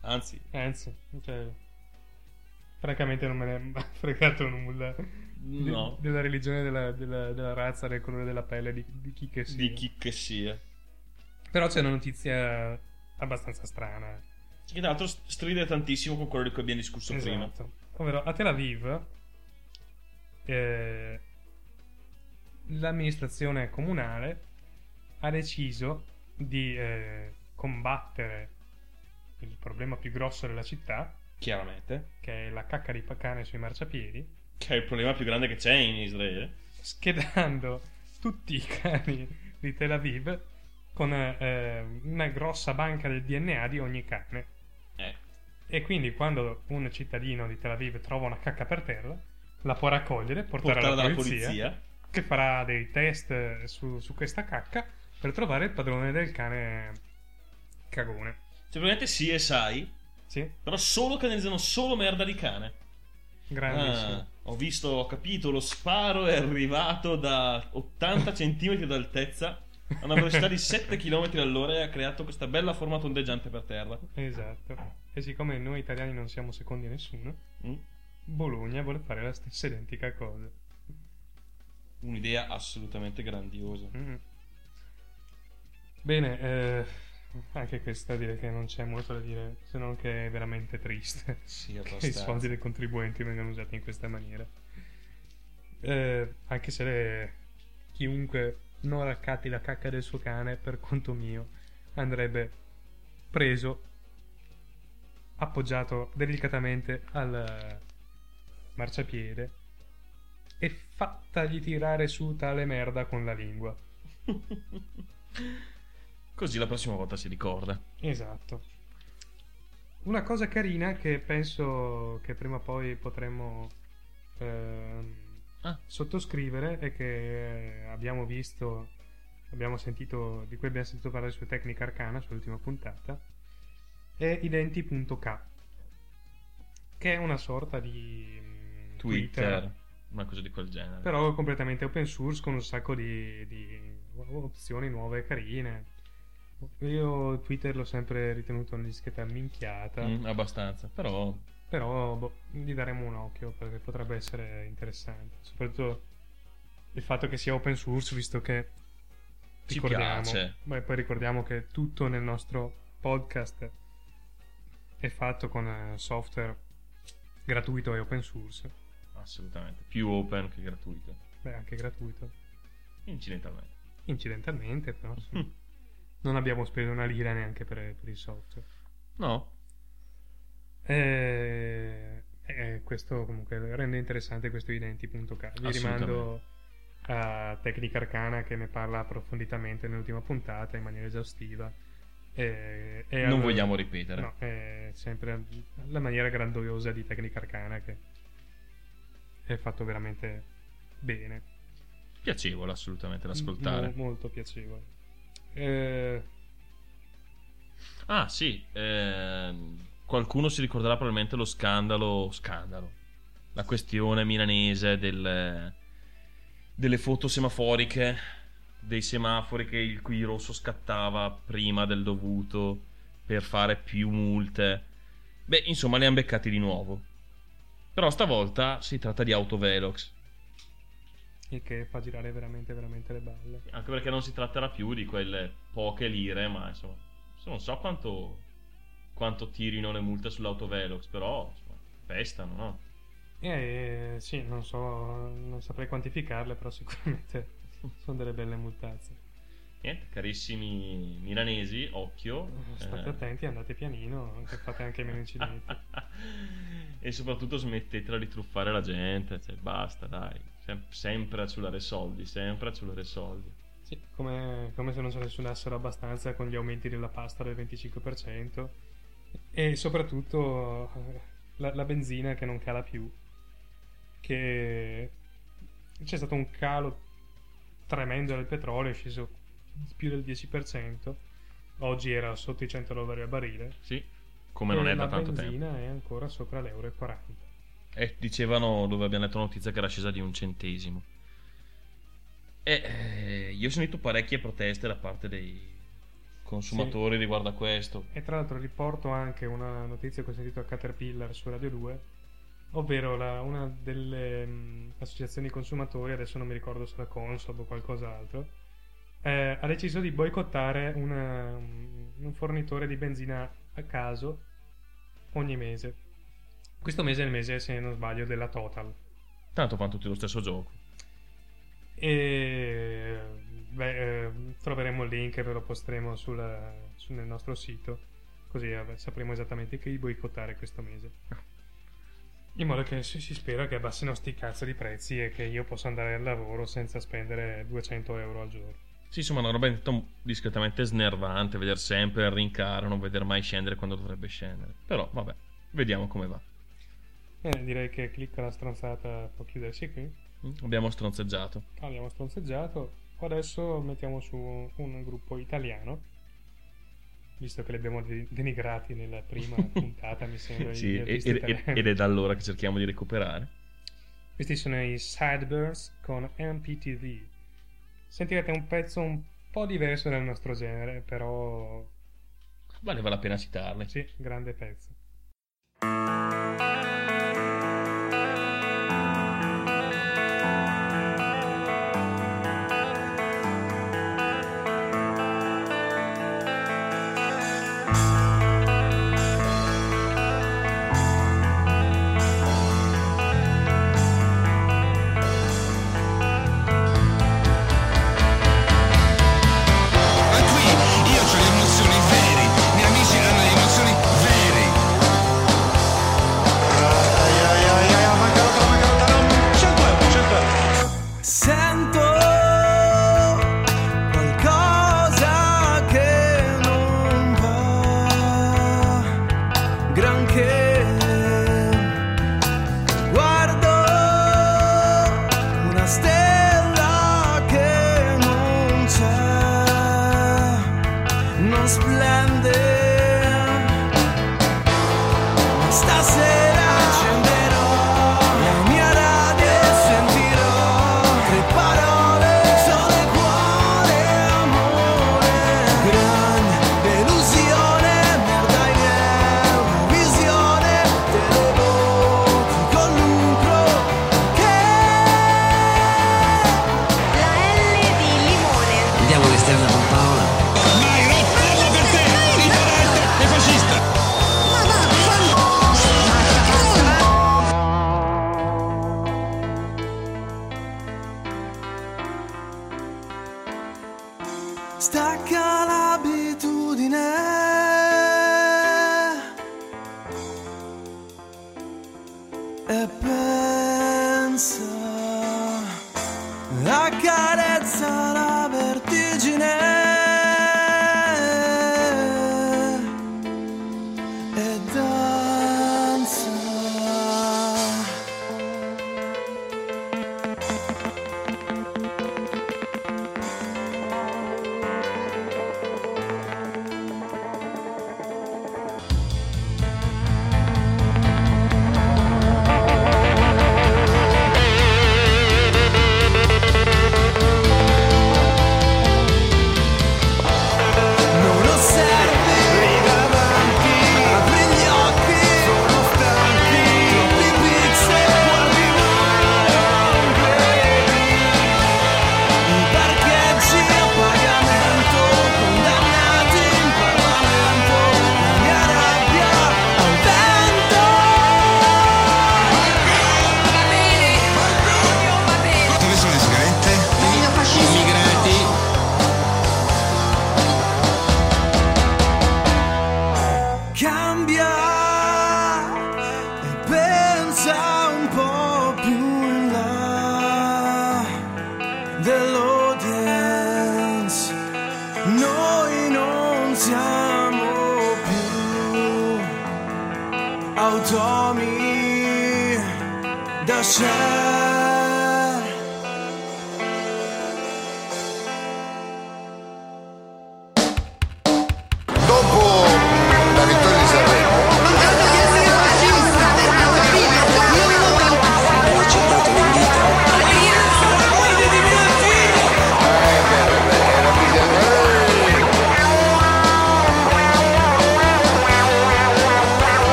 anzi, Anzi, cioè, francamente non me ne è [LAUGHS] fregato nulla no, della religione, della, della- della razza, del colore della pelle, di, di chi che sia. di chi che sia. Però c'è una notizia abbastanza strana. Che tra l'altro stride tantissimo con quello di cui abbiamo discusso prima. Esatto. Ovvero a Tel Aviv eh, l'amministrazione comunale ha deciso di eh, combattere il problema più grosso della città, Chiaramente. che è la cacca di cane sui marciapiedi, Che è il problema più grande che c'è in Israele. schedando tutti i cani di Tel Aviv con eh, una grossa banca del DNA di ogni cane. Eh. E quindi quando un cittadino di Tel Aviv trova una cacca per terra, la può raccogliere, portare, Portare alla polizia, polizia. che farà dei test eh, su, su questa cacca per trovare il padrone del cane cagone. Semplicemente sì e sai, Sì, però solo che analizzano solo merda di cane. grandissimo. Ah, ho visto, ho capito, lo sparo è arrivato da 80 cm d'altezza a una velocità di 7 km all'ora e ha creato questa bella forma tondeggiante per terra. Esatto. E siccome noi italiani non siamo secondi a nessuno, Mm? Bologna vuole fare la stessa identica cosa. Un'idea assolutamente grandiosa. Mm. Bene, eh, anche questa direi che non c'è molto da dire, se non che è veramente triste [LAUGHS] Sì, che i soldi dei contribuenti vengano usati in questa maniera. Eh, anche se le- chiunque non raccatti la cacca del suo cane, per conto mio, andrebbe preso, appoggiato delicatamente al marciapiede e fattagli tirare su tale merda con la lingua. [LAUGHS] Così la prossima volta si ricorda. Esatto. Una cosa carina che penso che prima o poi potremmo ehm, Ah. sottoscrivere e che abbiamo visto, abbiamo sentito, di cui abbiamo sentito parlare su Tecnica Arcana, sull'ultima puntata, è identi.k, che è una sorta di mm, Twitter, una cosa di quel genere. però completamente open source con un sacco di, di opzioni nuove e carine. Io Twitter l'ho sempre ritenuto una dischetta minchiata, Mm, abbastanza, però però boh, gli daremo un occhio perché potrebbe essere interessante. Soprattutto il fatto che sia open source, visto che Ci ricordiamo, piace. beh, poi ricordiamo che tutto nel nostro podcast è fatto con eh, software gratuito e open source. assolutamente più open che gratuito. Beh, anche gratuito. Incidentalmente. Incidentalmente, però. sì. [LAUGHS] Non abbiamo speso una lira neanche per, per il software. No, E, e questo comunque rende interessante questo identi.k. Vi rimando a Tecnica Arcana che ne parla approfonditamente nell'ultima puntata in maniera esaustiva. E, e non al- vogliamo ripetere. No, è sempre la maniera grandiosa di Tecnica Arcana che è fatto veramente bene. Piacevole assolutamente da ascoltare. Mo- molto piacevole. Eh, Ah, sì. ehm, qualcuno si ricorderà probabilmente lo scandalo. Scandalo. La questione milanese del- delle foto semaforiche. Dei semafori che il cui rosso scattava prima del dovuto per fare più multe. Beh, insomma, li hanno beccati di nuovo. Però stavolta si tratta di autovelox. Il che fa girare veramente, veramente le balle. Anche perché non si tratterà più di quelle poche lire, ma insomma, non so quanto, quanto tirino le multe sull'autovelox, però insomma, pestano, no? Eh, sì, non so, non saprei quantificarle, però sicuramente [LAUGHS] sono delle belle multazze. Niente, carissimi milanesi, occhio. State eh. attenti, andate pianino, che fate anche meno incidenti. [LAUGHS] e soprattutto smettetela di truffare la gente, cioè, basta, dai. Sem- sempre a ciulare soldi, sempre a ciulare soldi. Sì, come, come se non se ne suonassero abbastanza con gli aumenti della pasta del 25%. E soprattutto eh, la, la benzina che non cala più. Che c'è stato un calo tremendo del petrolio, è sceso più del 10%. Oggi era sotto i 100 dollari al barile. Sì, come non è da tanto tempo. La benzina è ancora sopra l'euro e 40. Eh, dicevano dove abbiamo letto la notizia che era scesa di un centesimo. E eh, io ho sentito parecchie proteste da parte dei consumatori sì. riguardo a questo. E tra l'altro riporto anche una notizia che ho sentito a Caterpillar su Radio 2, ovvero la, una delle mh, associazioni consumatori, adesso non mi ricordo se la Consob o qualcos'altro, eh, ha deciso di boicottare una, un fornitore di benzina a caso ogni mese. Questo mese è il mese, se non sbaglio, della Total. Tanto fanno tutti lo stesso gioco. E beh, eh, troveremo il link e ve lo posteremo sul, sul, nel nostro sito. Così eh, sapremo esattamente chi boicottare questo mese. In modo che si, si spera che abbassino sti cazzo di prezzi e che io possa andare al lavoro senza spendere 200 euro al giorno. Sì, insomma, una roba discretamente snervante vedere sempre il rincaro, non vedere mai scendere quando dovrebbe scendere. Però, vabbè, vediamo come va. Eh, direi che clicca la stronzata può chiudersi qui. Abbiamo stronzeggiato. Abbiamo stronzeggiato. Adesso mettiamo su un gruppo italiano. Visto che li abbiamo denigrati nella prima [LAUGHS] puntata, mi sembra. sì, ed, ed, ed è da allora che cerchiamo di recuperare. Questi sono i Sideburns con MPTV sentirete un pezzo un po' diverso dal nostro genere, però... Valeva la pena citarle. Sì, grande pezzo.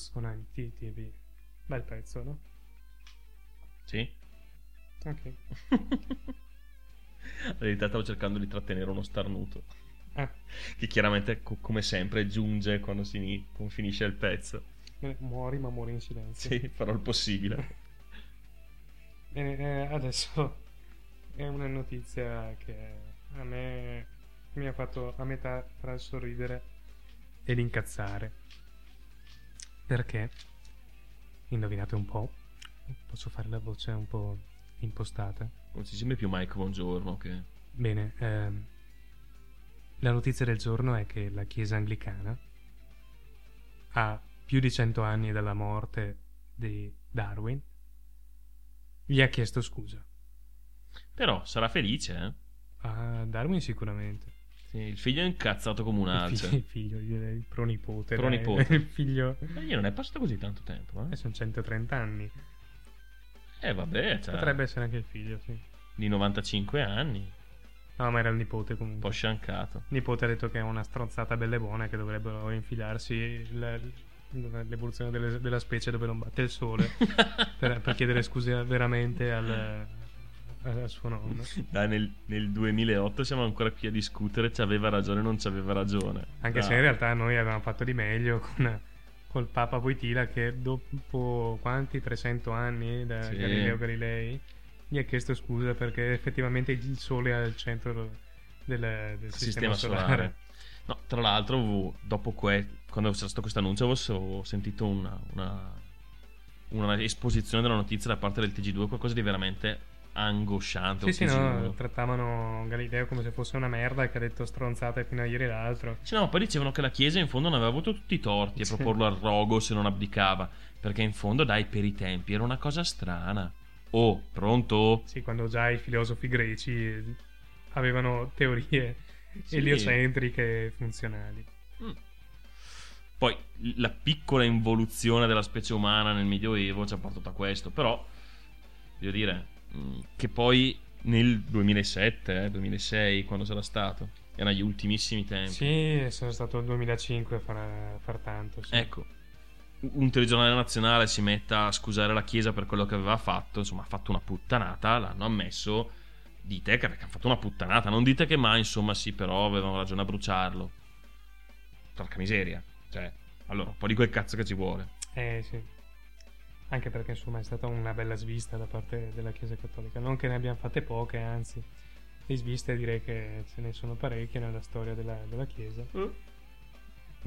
Sideburns con AMT TV. Bel pezzo, no? Sì. Ok. [LAUGHS] In realtà stavo cercando di trattenere uno starnuto. Ah, Che chiaramente, co- come sempre, giunge quando, si finisce il pezzo. eh, muori ma muori in silenzio. Sì, farò il possibile. [LAUGHS] Bene, eh, adesso [LAUGHS] è una notizia che a me mi ha fatto a metà tra il sorridere e l'incazzare. Perché? Indovinate un po'? Posso fare la voce un po' impostata? Non si sembra più Mike Buongiorno che... Bene, ehm, la notizia del giorno è che la Chiesa anglicana, a più di cento anni dalla morte di Darwin, gli ha chiesto scusa. Però sarà felice, eh? A Darwin sicuramente. Sì, il figlio è incazzato come un Il alce. figlio, il figlio, il il pronipote. dai. Pronipote. [LAUGHS] Il figlio... Ma io non è passato così tanto tempo, Eh, eh? sono 130 anni. Eh vabbè, cioè, Potrebbe essere anche il figlio, sì. di 95 anni, No, ma era il nipote un po' comunque. sciancato. Il nipote ha detto che è una stronzata belle buone che dovrebbero infilarsi la- l'evoluzione delle- della specie dove non batte il sole [LAUGHS] per, per chiedere scuse veramente al, al suo nonno. [LAUGHS] Dai, nel, nel 2008 siamo ancora qui a discutere, ci aveva ragione o non ci aveva ragione. Anche Dai. se in realtà noi avevamo fatto di meglio con, col Papa Voitila che dopo quanti 300 anni da Sì. Galileo Galilei gli ha chiesto scusa perché effettivamente il sole è al centro del, del sistema, sistema solare. No, tra l'altro, dopo que- quando c'era stato questo annuncio, avevo ho sentito una, una, una esposizione della notizia da parte del TG2, qualcosa di veramente angosciante. Sì, sì, TG1. no, trattavano Galileo come se fosse una merda che ha detto stronzate fino a ieri l'altro. Sì, no, poi dicevano che la Chiesa in fondo non aveva avuto tutti i torti a proporlo al rogo se non abdicava. Perché in fondo, dai, per i tempi era una cosa strana. Oh, pronto? Sì, quando già i filosofi greci avevano teorie Sì. eliocentriche e funzionali. Mm. Poi la piccola involuzione della specie umana nel Medioevo ci ha portato a questo, però voglio dire che poi nel 2007, eh, 2006, quando sarà stato, erano gli ultimissimi tempi. Sì, sono stato il 2005 a far, far tanto. Sì. Ecco, un telegiornale nazionale si metta a scusare la Chiesa per quello che aveva fatto, insomma ha fatto una puttanata, l'hanno ammesso, dite che perché ha fatto una puttanata, non dite che mai, insomma sì, però avevano ragione a bruciarlo. Porca miseria, cioè, allora, un po' di quel cazzo che ci vuole. Eh sì. Anche perché insomma è stata una bella svista da parte della Chiesa Cattolica. Non che ne abbiamo fatte poche, anzi, di sviste direi che ce ne sono parecchie nella storia della, della Chiesa.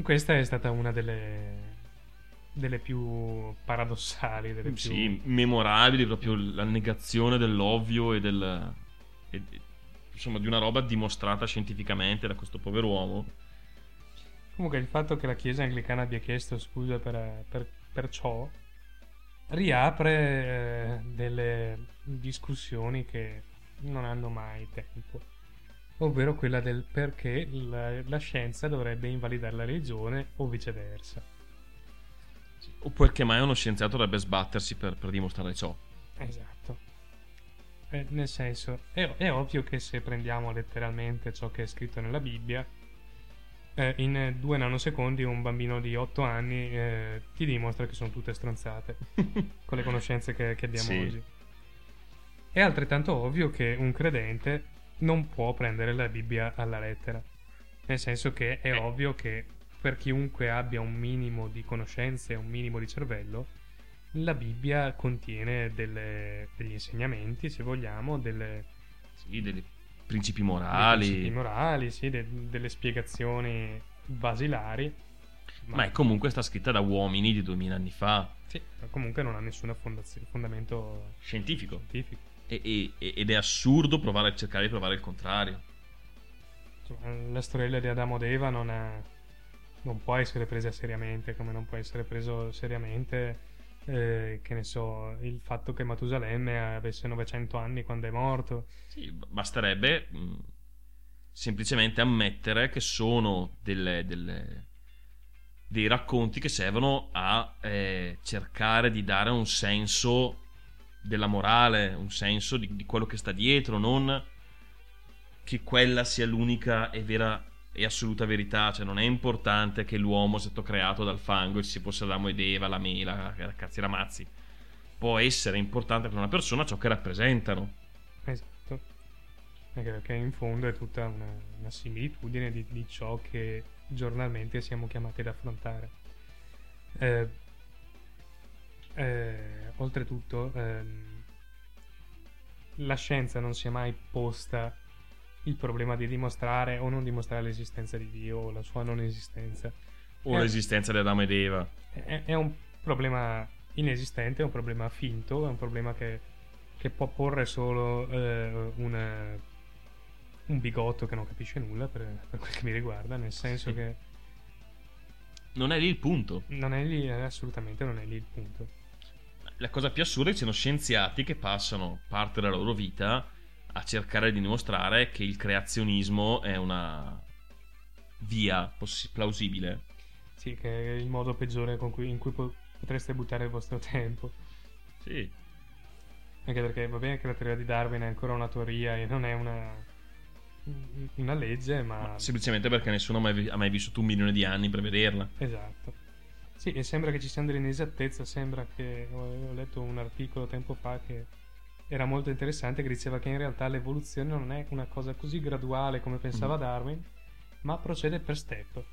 Questa è stata una delle, delle più paradossali, delle più... Sì, memorabili, proprio la negazione dell'ovvio e del... e- insomma, di una roba dimostrata scientificamente da questo povero uomo. Comunque il fatto che la Chiesa anglicana abbia chiesto scusa per, per- per ciò riapre eh, delle discussioni che non hanno mai tempo, ovvero quella del perché la, la scienza dovrebbe invalidare la religione o viceversa. O perché mai uno scienziato dovrebbe sbattersi per, per dimostrare ciò. Esatto. Eh, nel senso, è, è ovvio che se prendiamo letteralmente ciò che è scritto nella Bibbia, eh, in due nanosecondi un bambino di 8 anni eh, ti dimostra che sono tutte stronzate [LAUGHS] con le conoscenze che, che abbiamo Sì. oggi. È altrettanto ovvio che un credente non può prendere la Bibbia alla lettera. Nel senso che è Eh. ovvio che per chiunque abbia un minimo di conoscenze un minimo di cervello, la Bibbia contiene delle- degli insegnamenti, se vogliamo, delle, Sì, dei principi morali. principi morali, sì, de- delle spiegazioni basilari. Ma è comunque sta scritta da uomini di 2000 anni fa. Sì, ma comunque non ha nessun fondamento Scientifico. scientifico. E- e- ed è assurdo provare a cercare di provare il contrario. La storiella di Adamo ed Eva non, è- non può essere presa seriamente, come non può essere preso seriamente, eh, che ne so, il fatto che Matusalemme avesse 900 anni quando è morto. Sì, basterebbe mh, semplicemente ammettere che sono delle- delle- dei racconti che servono a eh, cercare di dare un senso della morale, un senso di, di quello che sta dietro, non che quella sia l'unica e vera e assoluta verità. Cioè, non è importante che l'uomo sia stato creato dal fango e ci fosse Adamo ed Eva, la mela, la cazzi ramazzi. Può essere importante per una persona ciò che rappresentano. Esatto. Anche perché in fondo è tutta una, una similitudine di, di ciò che giornalmente siamo chiamati ad affrontare. Eh, eh, oltretutto, ehm, la scienza non si è mai posta il problema di dimostrare o non dimostrare l'esistenza di Dio o la sua non esistenza. O Eh. l'esistenza di Adamo ed Eva. È, è un problema inesistente, è un problema finto, è un problema che, che può porre solo eh, una- un bigotto che non capisce nulla per, per quel che mi riguarda, nel senso Sì. che Non è lì il punto. non è lì, assolutamente non è lì il punto. La cosa più assurda è che ci sono scienziati che passano parte della loro vita a cercare di dimostrare che il creazionismo è una via possi- plausibile. Sì, che è il modo peggiore con cui- in cui po- potreste buttare il vostro tempo. Sì. Anche perché va bene che la teoria di Darwin è ancora una teoria e non è una, una legge, ma... Semplicemente perché nessuno ha mai, ha mai vissuto un milione di anni per vederla. Esatto. Sì, e sembra che ci siano delle inesattezze, sembra che ho letto un articolo tempo fa che era molto interessante che diceva che in realtà l'evoluzione non è una cosa così graduale come pensava Mm. Darwin, ma procede per step.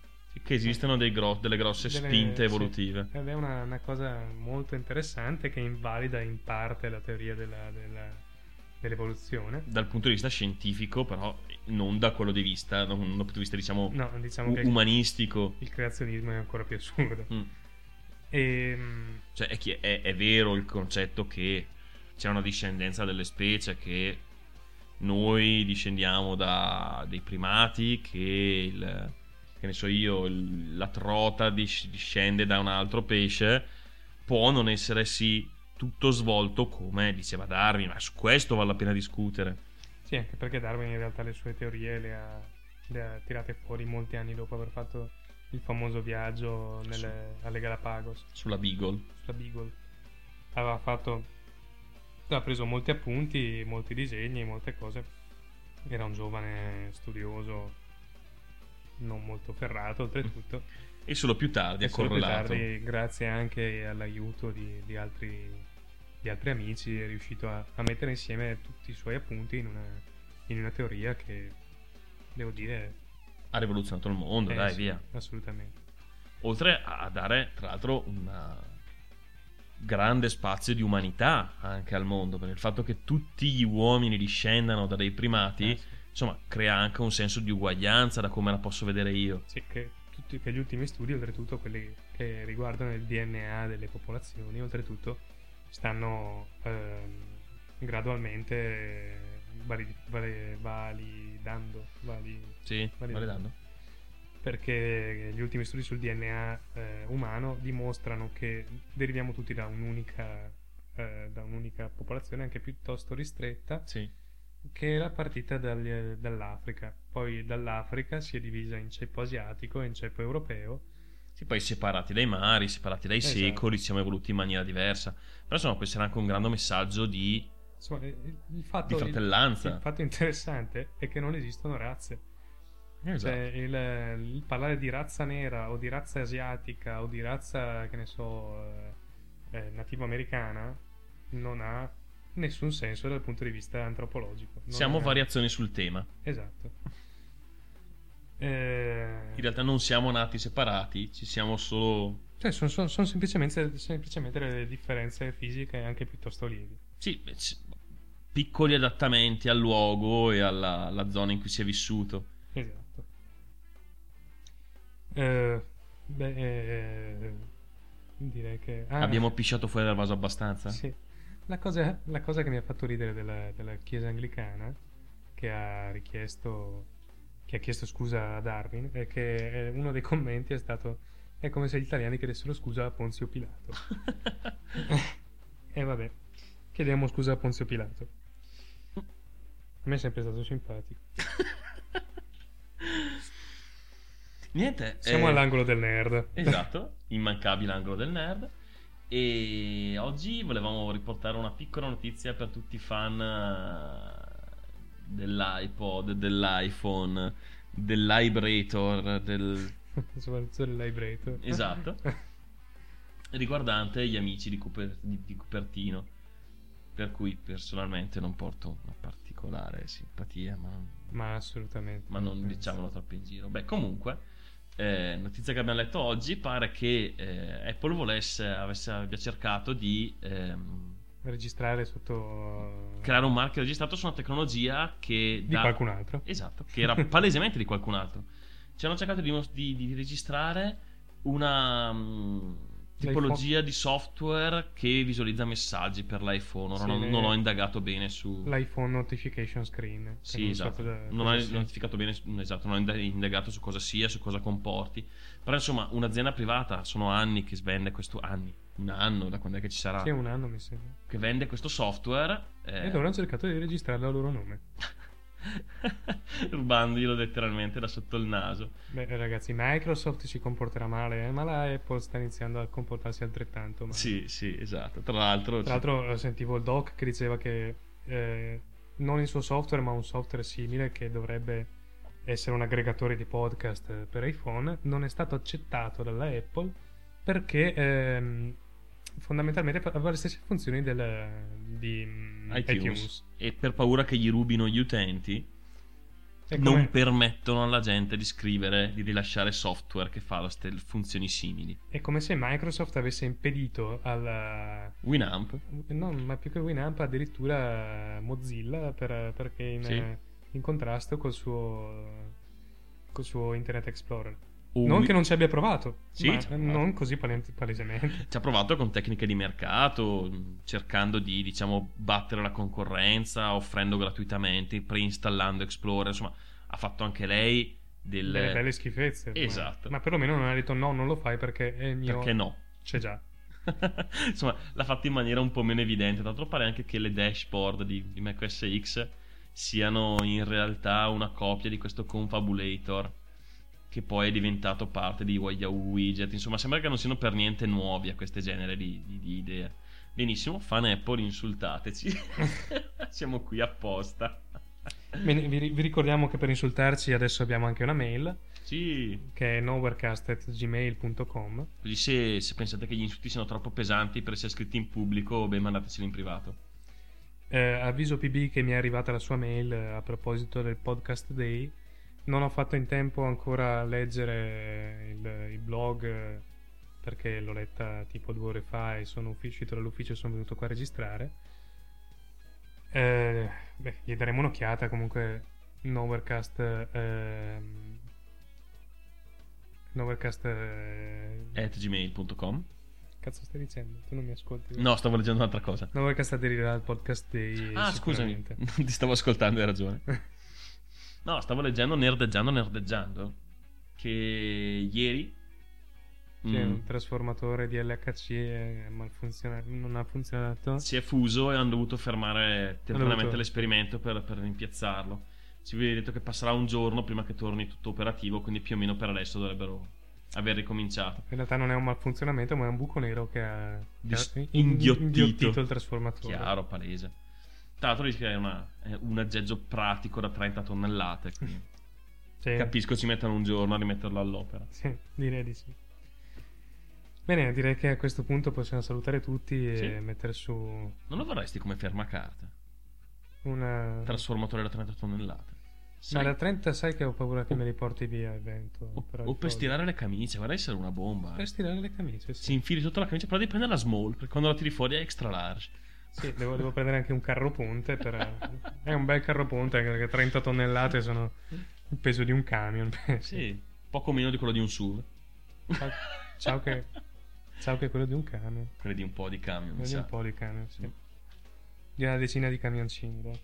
Che esistono gro- delle grosse Delle- spinte sì. evolutive. Ed è una, una cosa molto interessante che invalida in parte la teoria della- della- dell'evoluzione. Dal punto di vista scientifico, però, non da quello di vista, da un punto di vista, diciamo, No, diciamo u- umanistico. il creazionismo è ancora più assurdo. Mm. E, mm, Cioè, è, è- è vero il concetto che c'è una discendenza delle specie, che noi discendiamo da dei primati, che il, che ne so io, il- la trota dis- discende da un altro pesce, può non essere sì tutto svolto come diceva Darwin, ma su questo vale la pena discutere. Sì, anche perché Darwin in realtà le sue teorie le ha, le ha tirate fuori molti anni dopo aver fatto il famoso viaggio nelle- alle Galapagos Sulla Beagle. sulla Beagle. Aveva fatto, aveva preso molti appunti, molti disegni, molte cose. Era un giovane studioso, non molto ferrato oltretutto. E solo più tardi ha correlato. tardi, grazie anche all'aiuto di, di altri, di altri amici, è riuscito a, a mettere insieme tutti i suoi appunti in una, in una teoria che, devo dire, Ha rivoluzionato il mondo, eh, dai, sì, via. Assolutamente. Oltre a dare, tra l'altro, un grande spazio di umanità anche al mondo, perché il fatto che tutti gli uomini discendano da dei primati, Eh, sì. insomma, crea anche un senso di uguaglianza da come la posso vedere io. Sì, che, tutti, che gli ultimi studi, oltretutto quelli che riguardano il DNA delle popolazioni, oltretutto stanno ehm, gradualmente vali- vali- validando, vali- Sì, Validando. validando. Perché gli ultimi studi sul DNA eh, umano dimostrano che deriviamo tutti da un'unica, eh, da un'unica popolazione, anche piuttosto ristretta, Sì. che era partita dagli- dall'Africa. Poi dall'Africa si è divisa in ceppo asiatico e in ceppo europeo. Sì, poi separati dai mari, separati dai Esatto. secoli, siamo evoluti in maniera diversa. Però insomma, questo era anche un grande messaggio di, Insomma, il, il fatto, di fratellanza. Il, il fatto interessante è che non esistono razze. Esatto. Cioè, il, il parlare di razza nera o di razza asiatica o di razza, che ne so, eh, eh, nativo americana non ha nessun senso dal punto di vista antropologico. Non Siamo ha- variazioni sul tema. Esatto. [LAUGHS] Eh, In realtà non siamo nati separati, ci siamo solo cioè, sono, sono- sono semplicemente, semplicemente delle differenze fisiche anche piuttosto lievi. Sì, piccoli adattamenti al luogo e alla, alla zona in cui si è vissuto. Eh, Beh, eh, direi che... ah, Abbiamo pisciato fuori dal vaso abbastanza? Sì. La cosa, la cosa che mi ha fatto ridere della, della chiesa anglicana, che ha richiesto, che ha chiesto scusa a Darwin, è che eh, uno dei commenti è stato: È come se gli italiani chiedessero scusa a Ponzio Pilato. [LAUGHS] e vabbè, chiediamo scusa a Ponzio Pilato. A me è sempre stato simpatico. [LAUGHS] Niente. Siamo eh, all'angolo del nerd. Esatto, [LAUGHS] immancabile angolo del nerd. E oggi volevamo riportare una piccola notizia per tutti i fan eh, dell'iPod, dell'iPhone, dell'Ibrator, del... Soprattutto il Librator. Esatto. [LAUGHS] riguardante gli amici di, Cuper- di- Cupertino. Per cui personalmente non porto una particolare simpatia, ma, Ma assolutamente. ma non penso. diciamolo troppo in giro. Beh, comunque, eh, notizia che abbiamo letto oggi, pare che eh, Apple volesse, avesse, abbia cercato di ehm, Registrare sotto. creare un marchio registrato su una tecnologia che di dà- qualcun altro. Esatto, che era palesemente di qualcun altro. Ci hanno cercato di, di- di registrare una mm, tipologia di software che visualizza messaggi per l'iPhone. Ora Sì, non, non ho indagato bene su. L'iPhone Notification Screen. Sì, non so esatto. cosa- non cosa ho sia. notificato bene, esatto, non ho inda- indagato su cosa sia, su cosa comporti. Però insomma, un'azienda privata sono anni che vende questo anni, un anno da quando è che ci sarà Sì, un anno mi sembra. che vende questo software eh, E loro hanno cercato di registrarlo a loro nome. [LAUGHS] [LAUGHS] rubandoglielo letteralmente da sotto il naso. Beh, ragazzi, Microsoft si comporterà male, eh, ma la Apple sta iniziando a comportarsi altrettanto male. Sì, sì, esatto. Tra l'altro, Tra l'altro, eh, sentivo il doc che diceva che eh, non il suo software, ma un software simile che dovrebbe essere un aggregatore di podcast eh, per iPhone, non è stato accettato dalla Apple perché ehm, fondamentalmente aveva le stesse funzioni del, di mm, iTunes. iTunes. E per paura che gli rubino gli utenti, non permettono alla gente di scrivere, di rilasciare software che fa le ste- funzioni simili. È come se Microsoft avesse impedito alla. Winamp, No, ma più che Winamp, addirittura Mozilla per- perché in, Sì. in contrasto col suo, col suo Internet Explorer. O non che non ci abbia provato, Sì, ma provato. non così pale- palesemente. ci ha provato con tecniche di mercato, cercando di, diciamo, battere la concorrenza, offrendo gratuitamente, preinstallando Explorer, insomma, ha fatto anche lei delle... Delle belle schifezze. ma- Esatto. Ma, perlomeno non ha detto no, non lo fai perché è mio. Perché no? C'è già. [LAUGHS] Insomma, l'ha fatto in maniera un po' meno evidente. Tra l'altro pare anche che le dashboard di, di macOS X siano in realtà una copia di questo confabulator che poi è diventato parte di Yahoo Widget. Insomma, sembra che non siano per niente nuovi a queste genere di, di- di idee. Benissimo, fan Apple, insultateci. [LAUGHS] Siamo qui apposta. Bene, vi, vi ricordiamo che per insultarci adesso abbiamo anche una mail Sì, che è nowherecast.gmail.com. così se, se pensate che gli insulti siano troppo pesanti per essere scritti in pubblico, beh, mandateceli in privato. Eh, avviso PB che mi è arrivata la sua mail eh, a proposito del podcast day. Non ho fatto in tempo ancora a leggere il, il blog perché l'ho letta tipo due ore fa e sono uscito dall'ufficio e sono venuto qua a registrare. Eh, beh, gli daremo un'occhiata comunque. Novercast. ehm, Novercast. eh, At gmail.com cazzo stai dicendo? Tu non mi ascolti? No, stavo leggendo un'altra cosa. Novercast aderirà al podcast day. Ah, scusami, non [LAUGHS] ti stavo ascoltando, hai ragione. [LAUGHS] No, stavo leggendo Nerdeggiando Nerdeggiando. Che ieri. Sì, mm, un trasformatore di LHC malfunziona- non ha funzionato. si è fuso e hanno dovuto fermare temporaneamente dovuto- l'esperimento per, per rimpiazzarlo. Ci viene detto che passerà un giorno prima che torni tutto operativo, quindi più o meno per adesso dovrebbero aver ricominciato. In realtà non è un malfunzionamento, ma è un buco nero che ha, Dis- ha inghiottito. il trasformatore. Chiaro, palese. Tra l'altro dice che è, una- è un aggeggio pratico da 30 tonnellate. [LAUGHS] Sì, capisco ci mettano un giorno a rimetterlo all'opera. sì, direi di sì. Bene, direi che a questo punto possiamo salutare tutti e Sì. mettere su Non lo vorresti come fermacarte? una... Trasformatore da 30 tonnellate. Ma Sai- da 30 sai che ho paura che me li porti via il vento. O, o per stirare le camicie, guarda essere una bomba. Per stirare le camicie, Si sì. infili sotto la camicia, però devi prendere la small, perché quando la tiri fuori è extra large. Sì, devo, devo prendere anche un carro ponte. Per... È un bel carro ponte, anche perché 30 tonnellate sono il peso di un camion. [LAUGHS] Sì, poco meno di quello di un SUV. Ciao, ciao che, ciao che è quello di un camion. Quelli di un po' di camion, mi Quello di sa. un po' di camion, sì. Di una decina di camioncini, dai.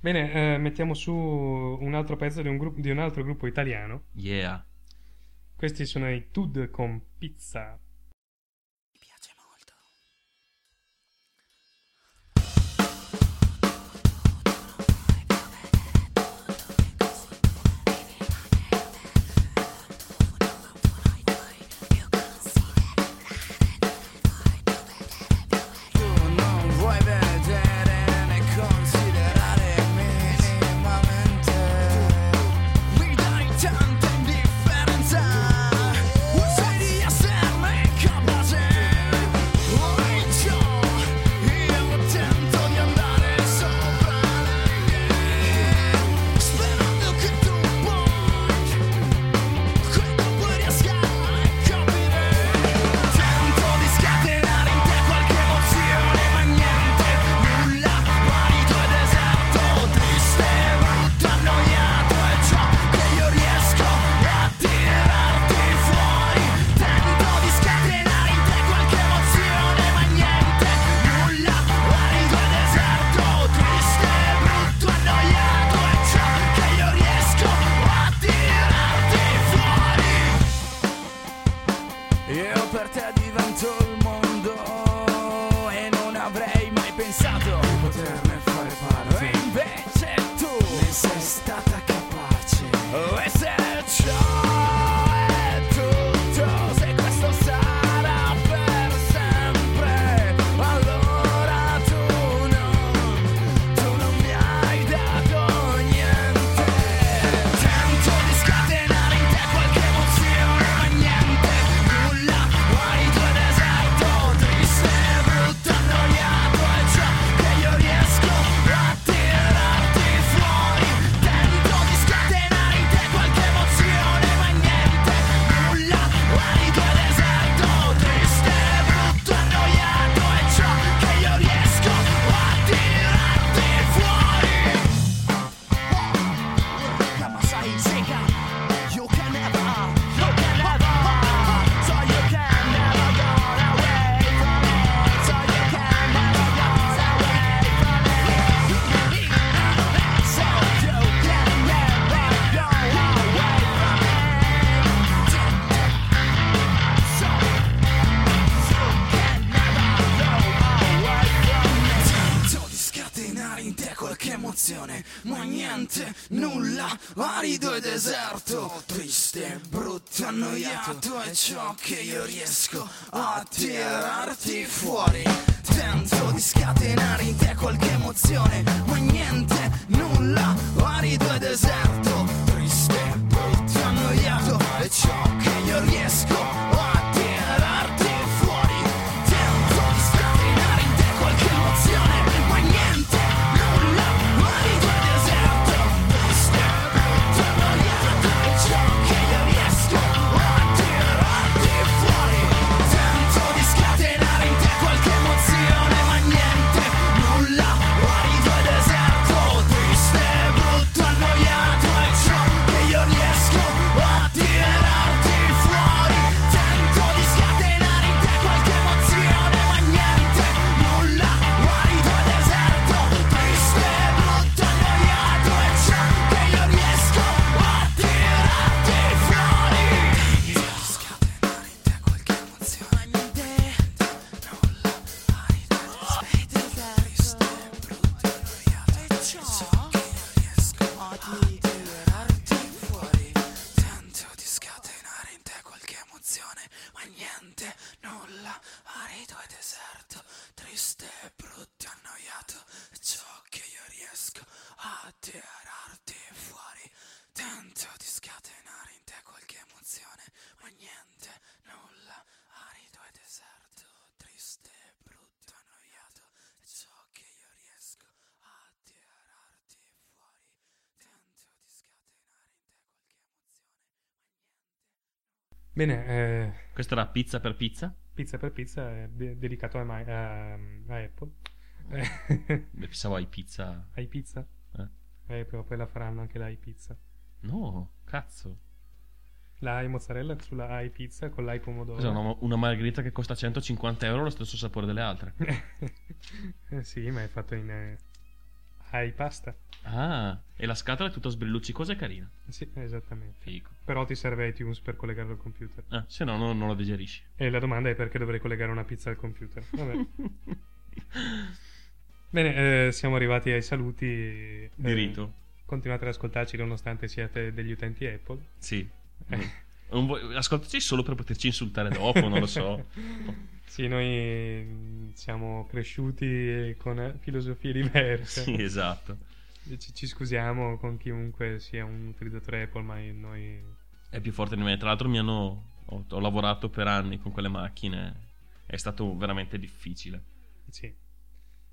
Bene, eh, mettiamo su un altro pezzo di un, gruppo- di un altro gruppo italiano. Yeah. Questi sono i Tud con pizza. Pensato di poterne fare parte. E invece tu ne sei stata capace. E deserto, triste, brutto, annoiato è ciò che io riesco a tirarti Bene, eh, Questa era pizza per pizza? pizza per pizza è de- dedicato a, Mi- a- a Apple. Eh, [LAUGHS] Beh, pensavo ai pizza. hai pizza? Eh? Eh, o poi la faranno anche la pizza. No, cazzo. l'hai mozzarella sulla hai pizza con l'hai pomodoro. Cos'è una, una margherita che costa 150 euro, lo stesso sapore delle altre. [LAUGHS] Eh, sì, ma è fatto in eh, hai pasta. Ah, e la scatola è tutta sbrilluccicosa e carina. Sì, esattamente. Fico. Però ti serve iTunes per collegarlo al computer. Ah, se no, non, non lo digerisci. E la domanda è perché dovrei collegare una pizza al computer. Vabbè. [LAUGHS] Bene, eh, siamo arrivati ai saluti. eh, Di rito. Continuate ad ascoltarci nonostante siate degli utenti Apple. Sì. Eh. Ascoltaci solo per poterci insultare dopo, non lo so. [LAUGHS] Sì, noi mm, siamo cresciuti con eh, filosofie diverse. Sì, esatto. Ci, ci scusiamo con chiunque sia un utilizzatore Apple, ma noi... È più forte di me. Tra l'altro mi hanno... Ho, ho lavorato per anni con quelle macchine. È stato veramente difficile. Sì.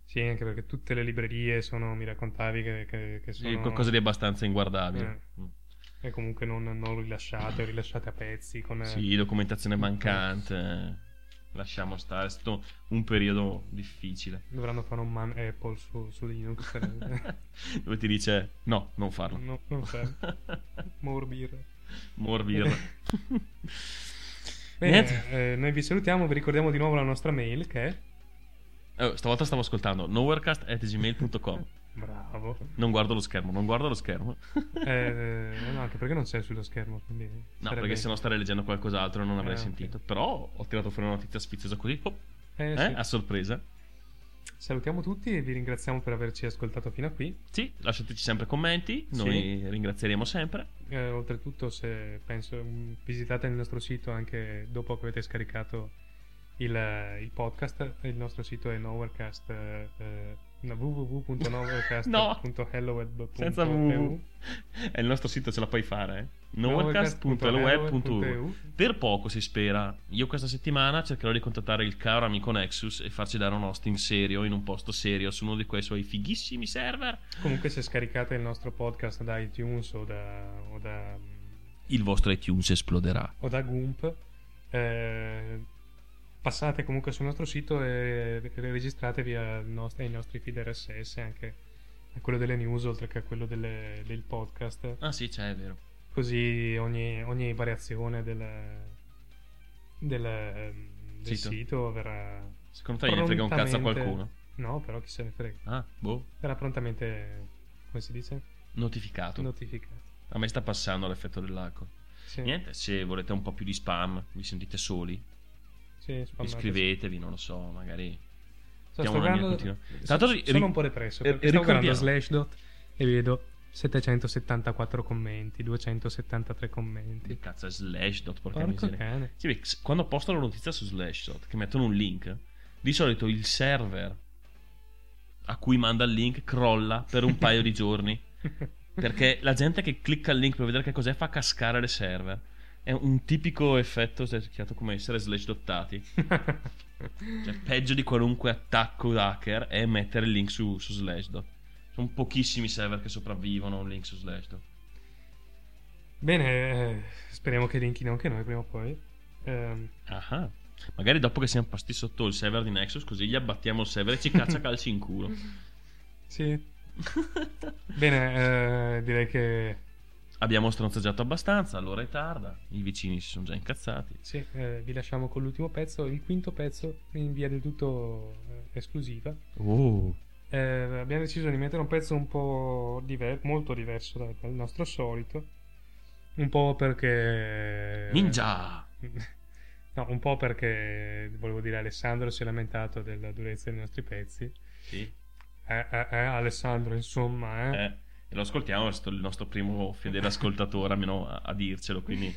Sì, anche perché tutte le librerie sono, mi raccontavi che, che, che Sì, sono... qualcosa di abbastanza inguardabile. Eh. E comunque non, non rilasciate, rilasciate a pezzi con... eh, Sì, documentazione mancante. Lasciamo stare. È stato un periodo difficile. Dovranno fare un man Apple su, su Linux. per- [LAUGHS] Dove ti dice no, non farlo. no, non serve. [LAUGHS] More beer. More beer. Bene, eh, noi vi salutiamo, vi ricordiamo di nuovo la nostra mail che è... Oh, stavolta stavo ascoltando nowherecast.gmail.com Bravo. Non guardo lo schermo, non guardo lo schermo. Eh, [LAUGHS] no, anche perché non sei sullo schermo, quindi... No, sarebbe- perché se no starei leggendo qualcos'altro e non avrei Eh, sentito. Però ho tirato fuori una notizia sfiziosa così. oh, Eh, eh, sì. a sorpresa. Salutiamo tutti e vi ringraziamo per averci ascoltato fino a qui. Sì, lasciateci sempre commenti. Noi ringrazieremo sempre. Eh, oltretutto, se penso, mm, visitate il nostro sito anche dopo che avete scaricato il, eh, il podcast. Il nostro sito è nowherecast. Eh, eh, no, www.nowherecast.helloweb.eu Senza www. È il nostro sito, ce la puoi fare. Eh? nowherecast.helweb.eu Per poco si spera. Io questa settimana cercherò di contattare il caro amico Nexus e farci dare un hosting serio in un posto serio su uno di quei suoi fighissimi server. Comunque, se scaricate il nostro podcast da iTunes o da, o da, Il vostro iTunes esploderà. o da Goomp, eh, passate comunque sul nostro sito e registratevi nost- ai nostri feed RSS, anche a quello delle news oltre che a quello delle- del podcast. Ah sì, c'è, è vero. Così ogni, ogni variazione del, del, del Sito. sito. verrà. Secondo te gli frega un cazzo a prontamente- qualcuno? No, però chi se ne frega. Ah, boh. Verrà prontamente, come si dice? Notificato. Notificato. A me sta passando l'effetto dell'alcol. Sì. Niente, se volete un po' più di spam, vi sentite soli, Sì, iscrivetevi, non lo so, magari. Sto linea guardando- l'altro, sono ri- un po' depresso perché sto guardando Slashdot e vedo 774 commenti, 273 commenti. Che cazzo è Slashdot, porca Porco miseria. cane. Sì, beh, quando postano la notizia su Slashdot, che mettono un link, di solito il server a cui manda il link crolla per un paio di giorni. [LAUGHS] Perché la gente che clicca il link per vedere che cos'è fa cascare le server. È un tipico effetto cerchiato come essere slashdottati. [LAUGHS] Cioè, peggio di qualunque attacco hacker è mettere il link su, su Slashdot. Sono pochissimi server che sopravvivono a un link su Slashdot. Bene, eh, speriamo che linchino anche noi prima o poi. Ehm, Ah, magari dopo che siamo passati sotto il server di Nexus, così gli abbattiamo il server e ci caccia [LAUGHS] calci in culo. sì. Bene, eh, direi che Abbiamo stronzaggiato abbastanza, l'ora è tarda, i vicini si sono già incazzati. sì, eh, vi lasciamo con l'ultimo pezzo, il quinto pezzo in via del tutto eh, esclusiva. Oh, Eh, abbiamo deciso di mettere un pezzo un po' diver- molto diverso dal, dal nostro solito. Un po' perché. Ninja! [LAUGHS] No, un po' perché volevo dire Alessandro si è lamentato della durezza dei nostri pezzi. Sì, Eh, eh, eh, Alessandro, insomma, eh. E lo ascoltiamo, è stato il nostro primo fedele ascoltatore almeno a, a dircelo, quindi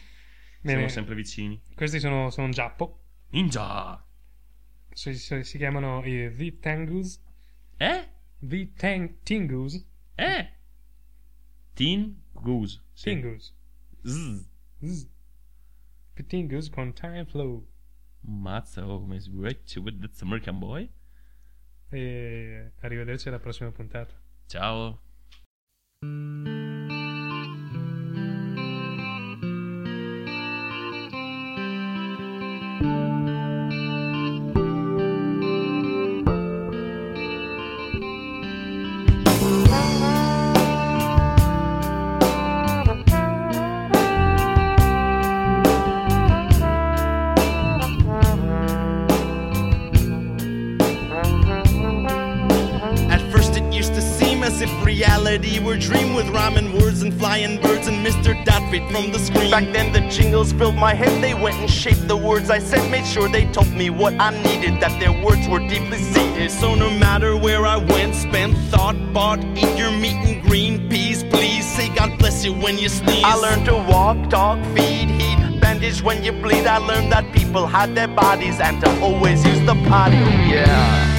Bene. siamo sempre vicini. Questi sono, sono giappo. Ninja! Si, si- si chiamano i The Tangus. Eh? The Tang- Tingus. Eh? Goose. Sì. Tingus. Zzz. Zzz. Tingus con Time Flow. Mazza, oh, come switch with that American boy. E arrivederci alla prossima puntata. Ciao. thank you from the screen. Back then the jingles filled my head, they went and shaped the words I said, made sure they told me what I needed, that their words were deeply seated. So no matter where I went, spent thought, bought, eat your meat and green peas, please say God bless you when you sneeze. I learned to walk, talk, feed, heat, bandage when you bleed. I learned that people hide their bodies and to always use the potty. Yeah.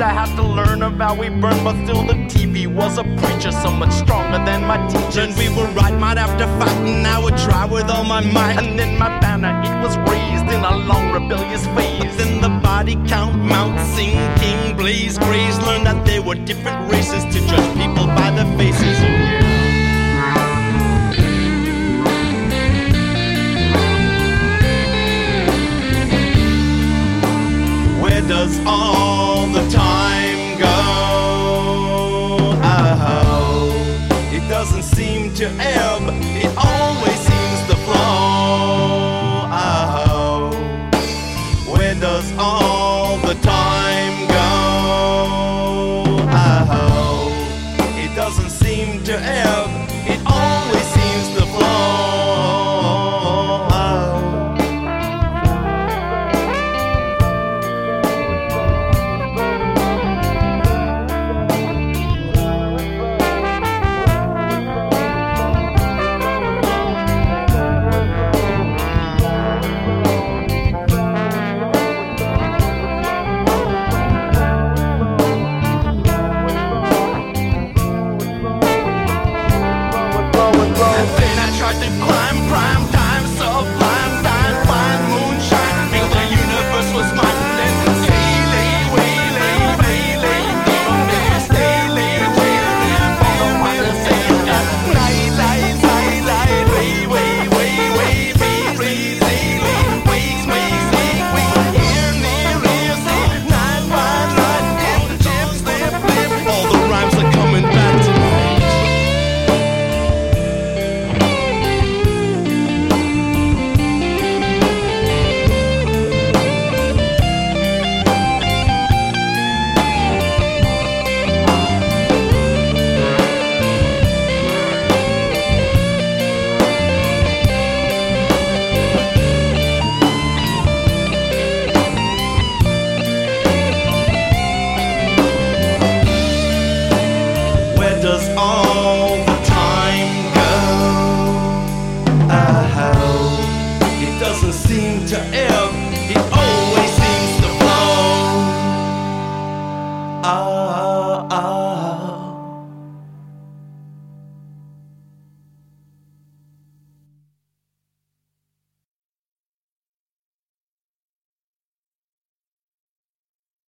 I had to learn about we burned, but still the TV was a preacher, so much stronger than my teacher. And we were right, might after fighting, I would try with all my might. And then my banner, it was raised in a long rebellious phase. Then the body count, mount, sing, king, blaze, graze, learned that there were different races to judge people by their faces. Does all the time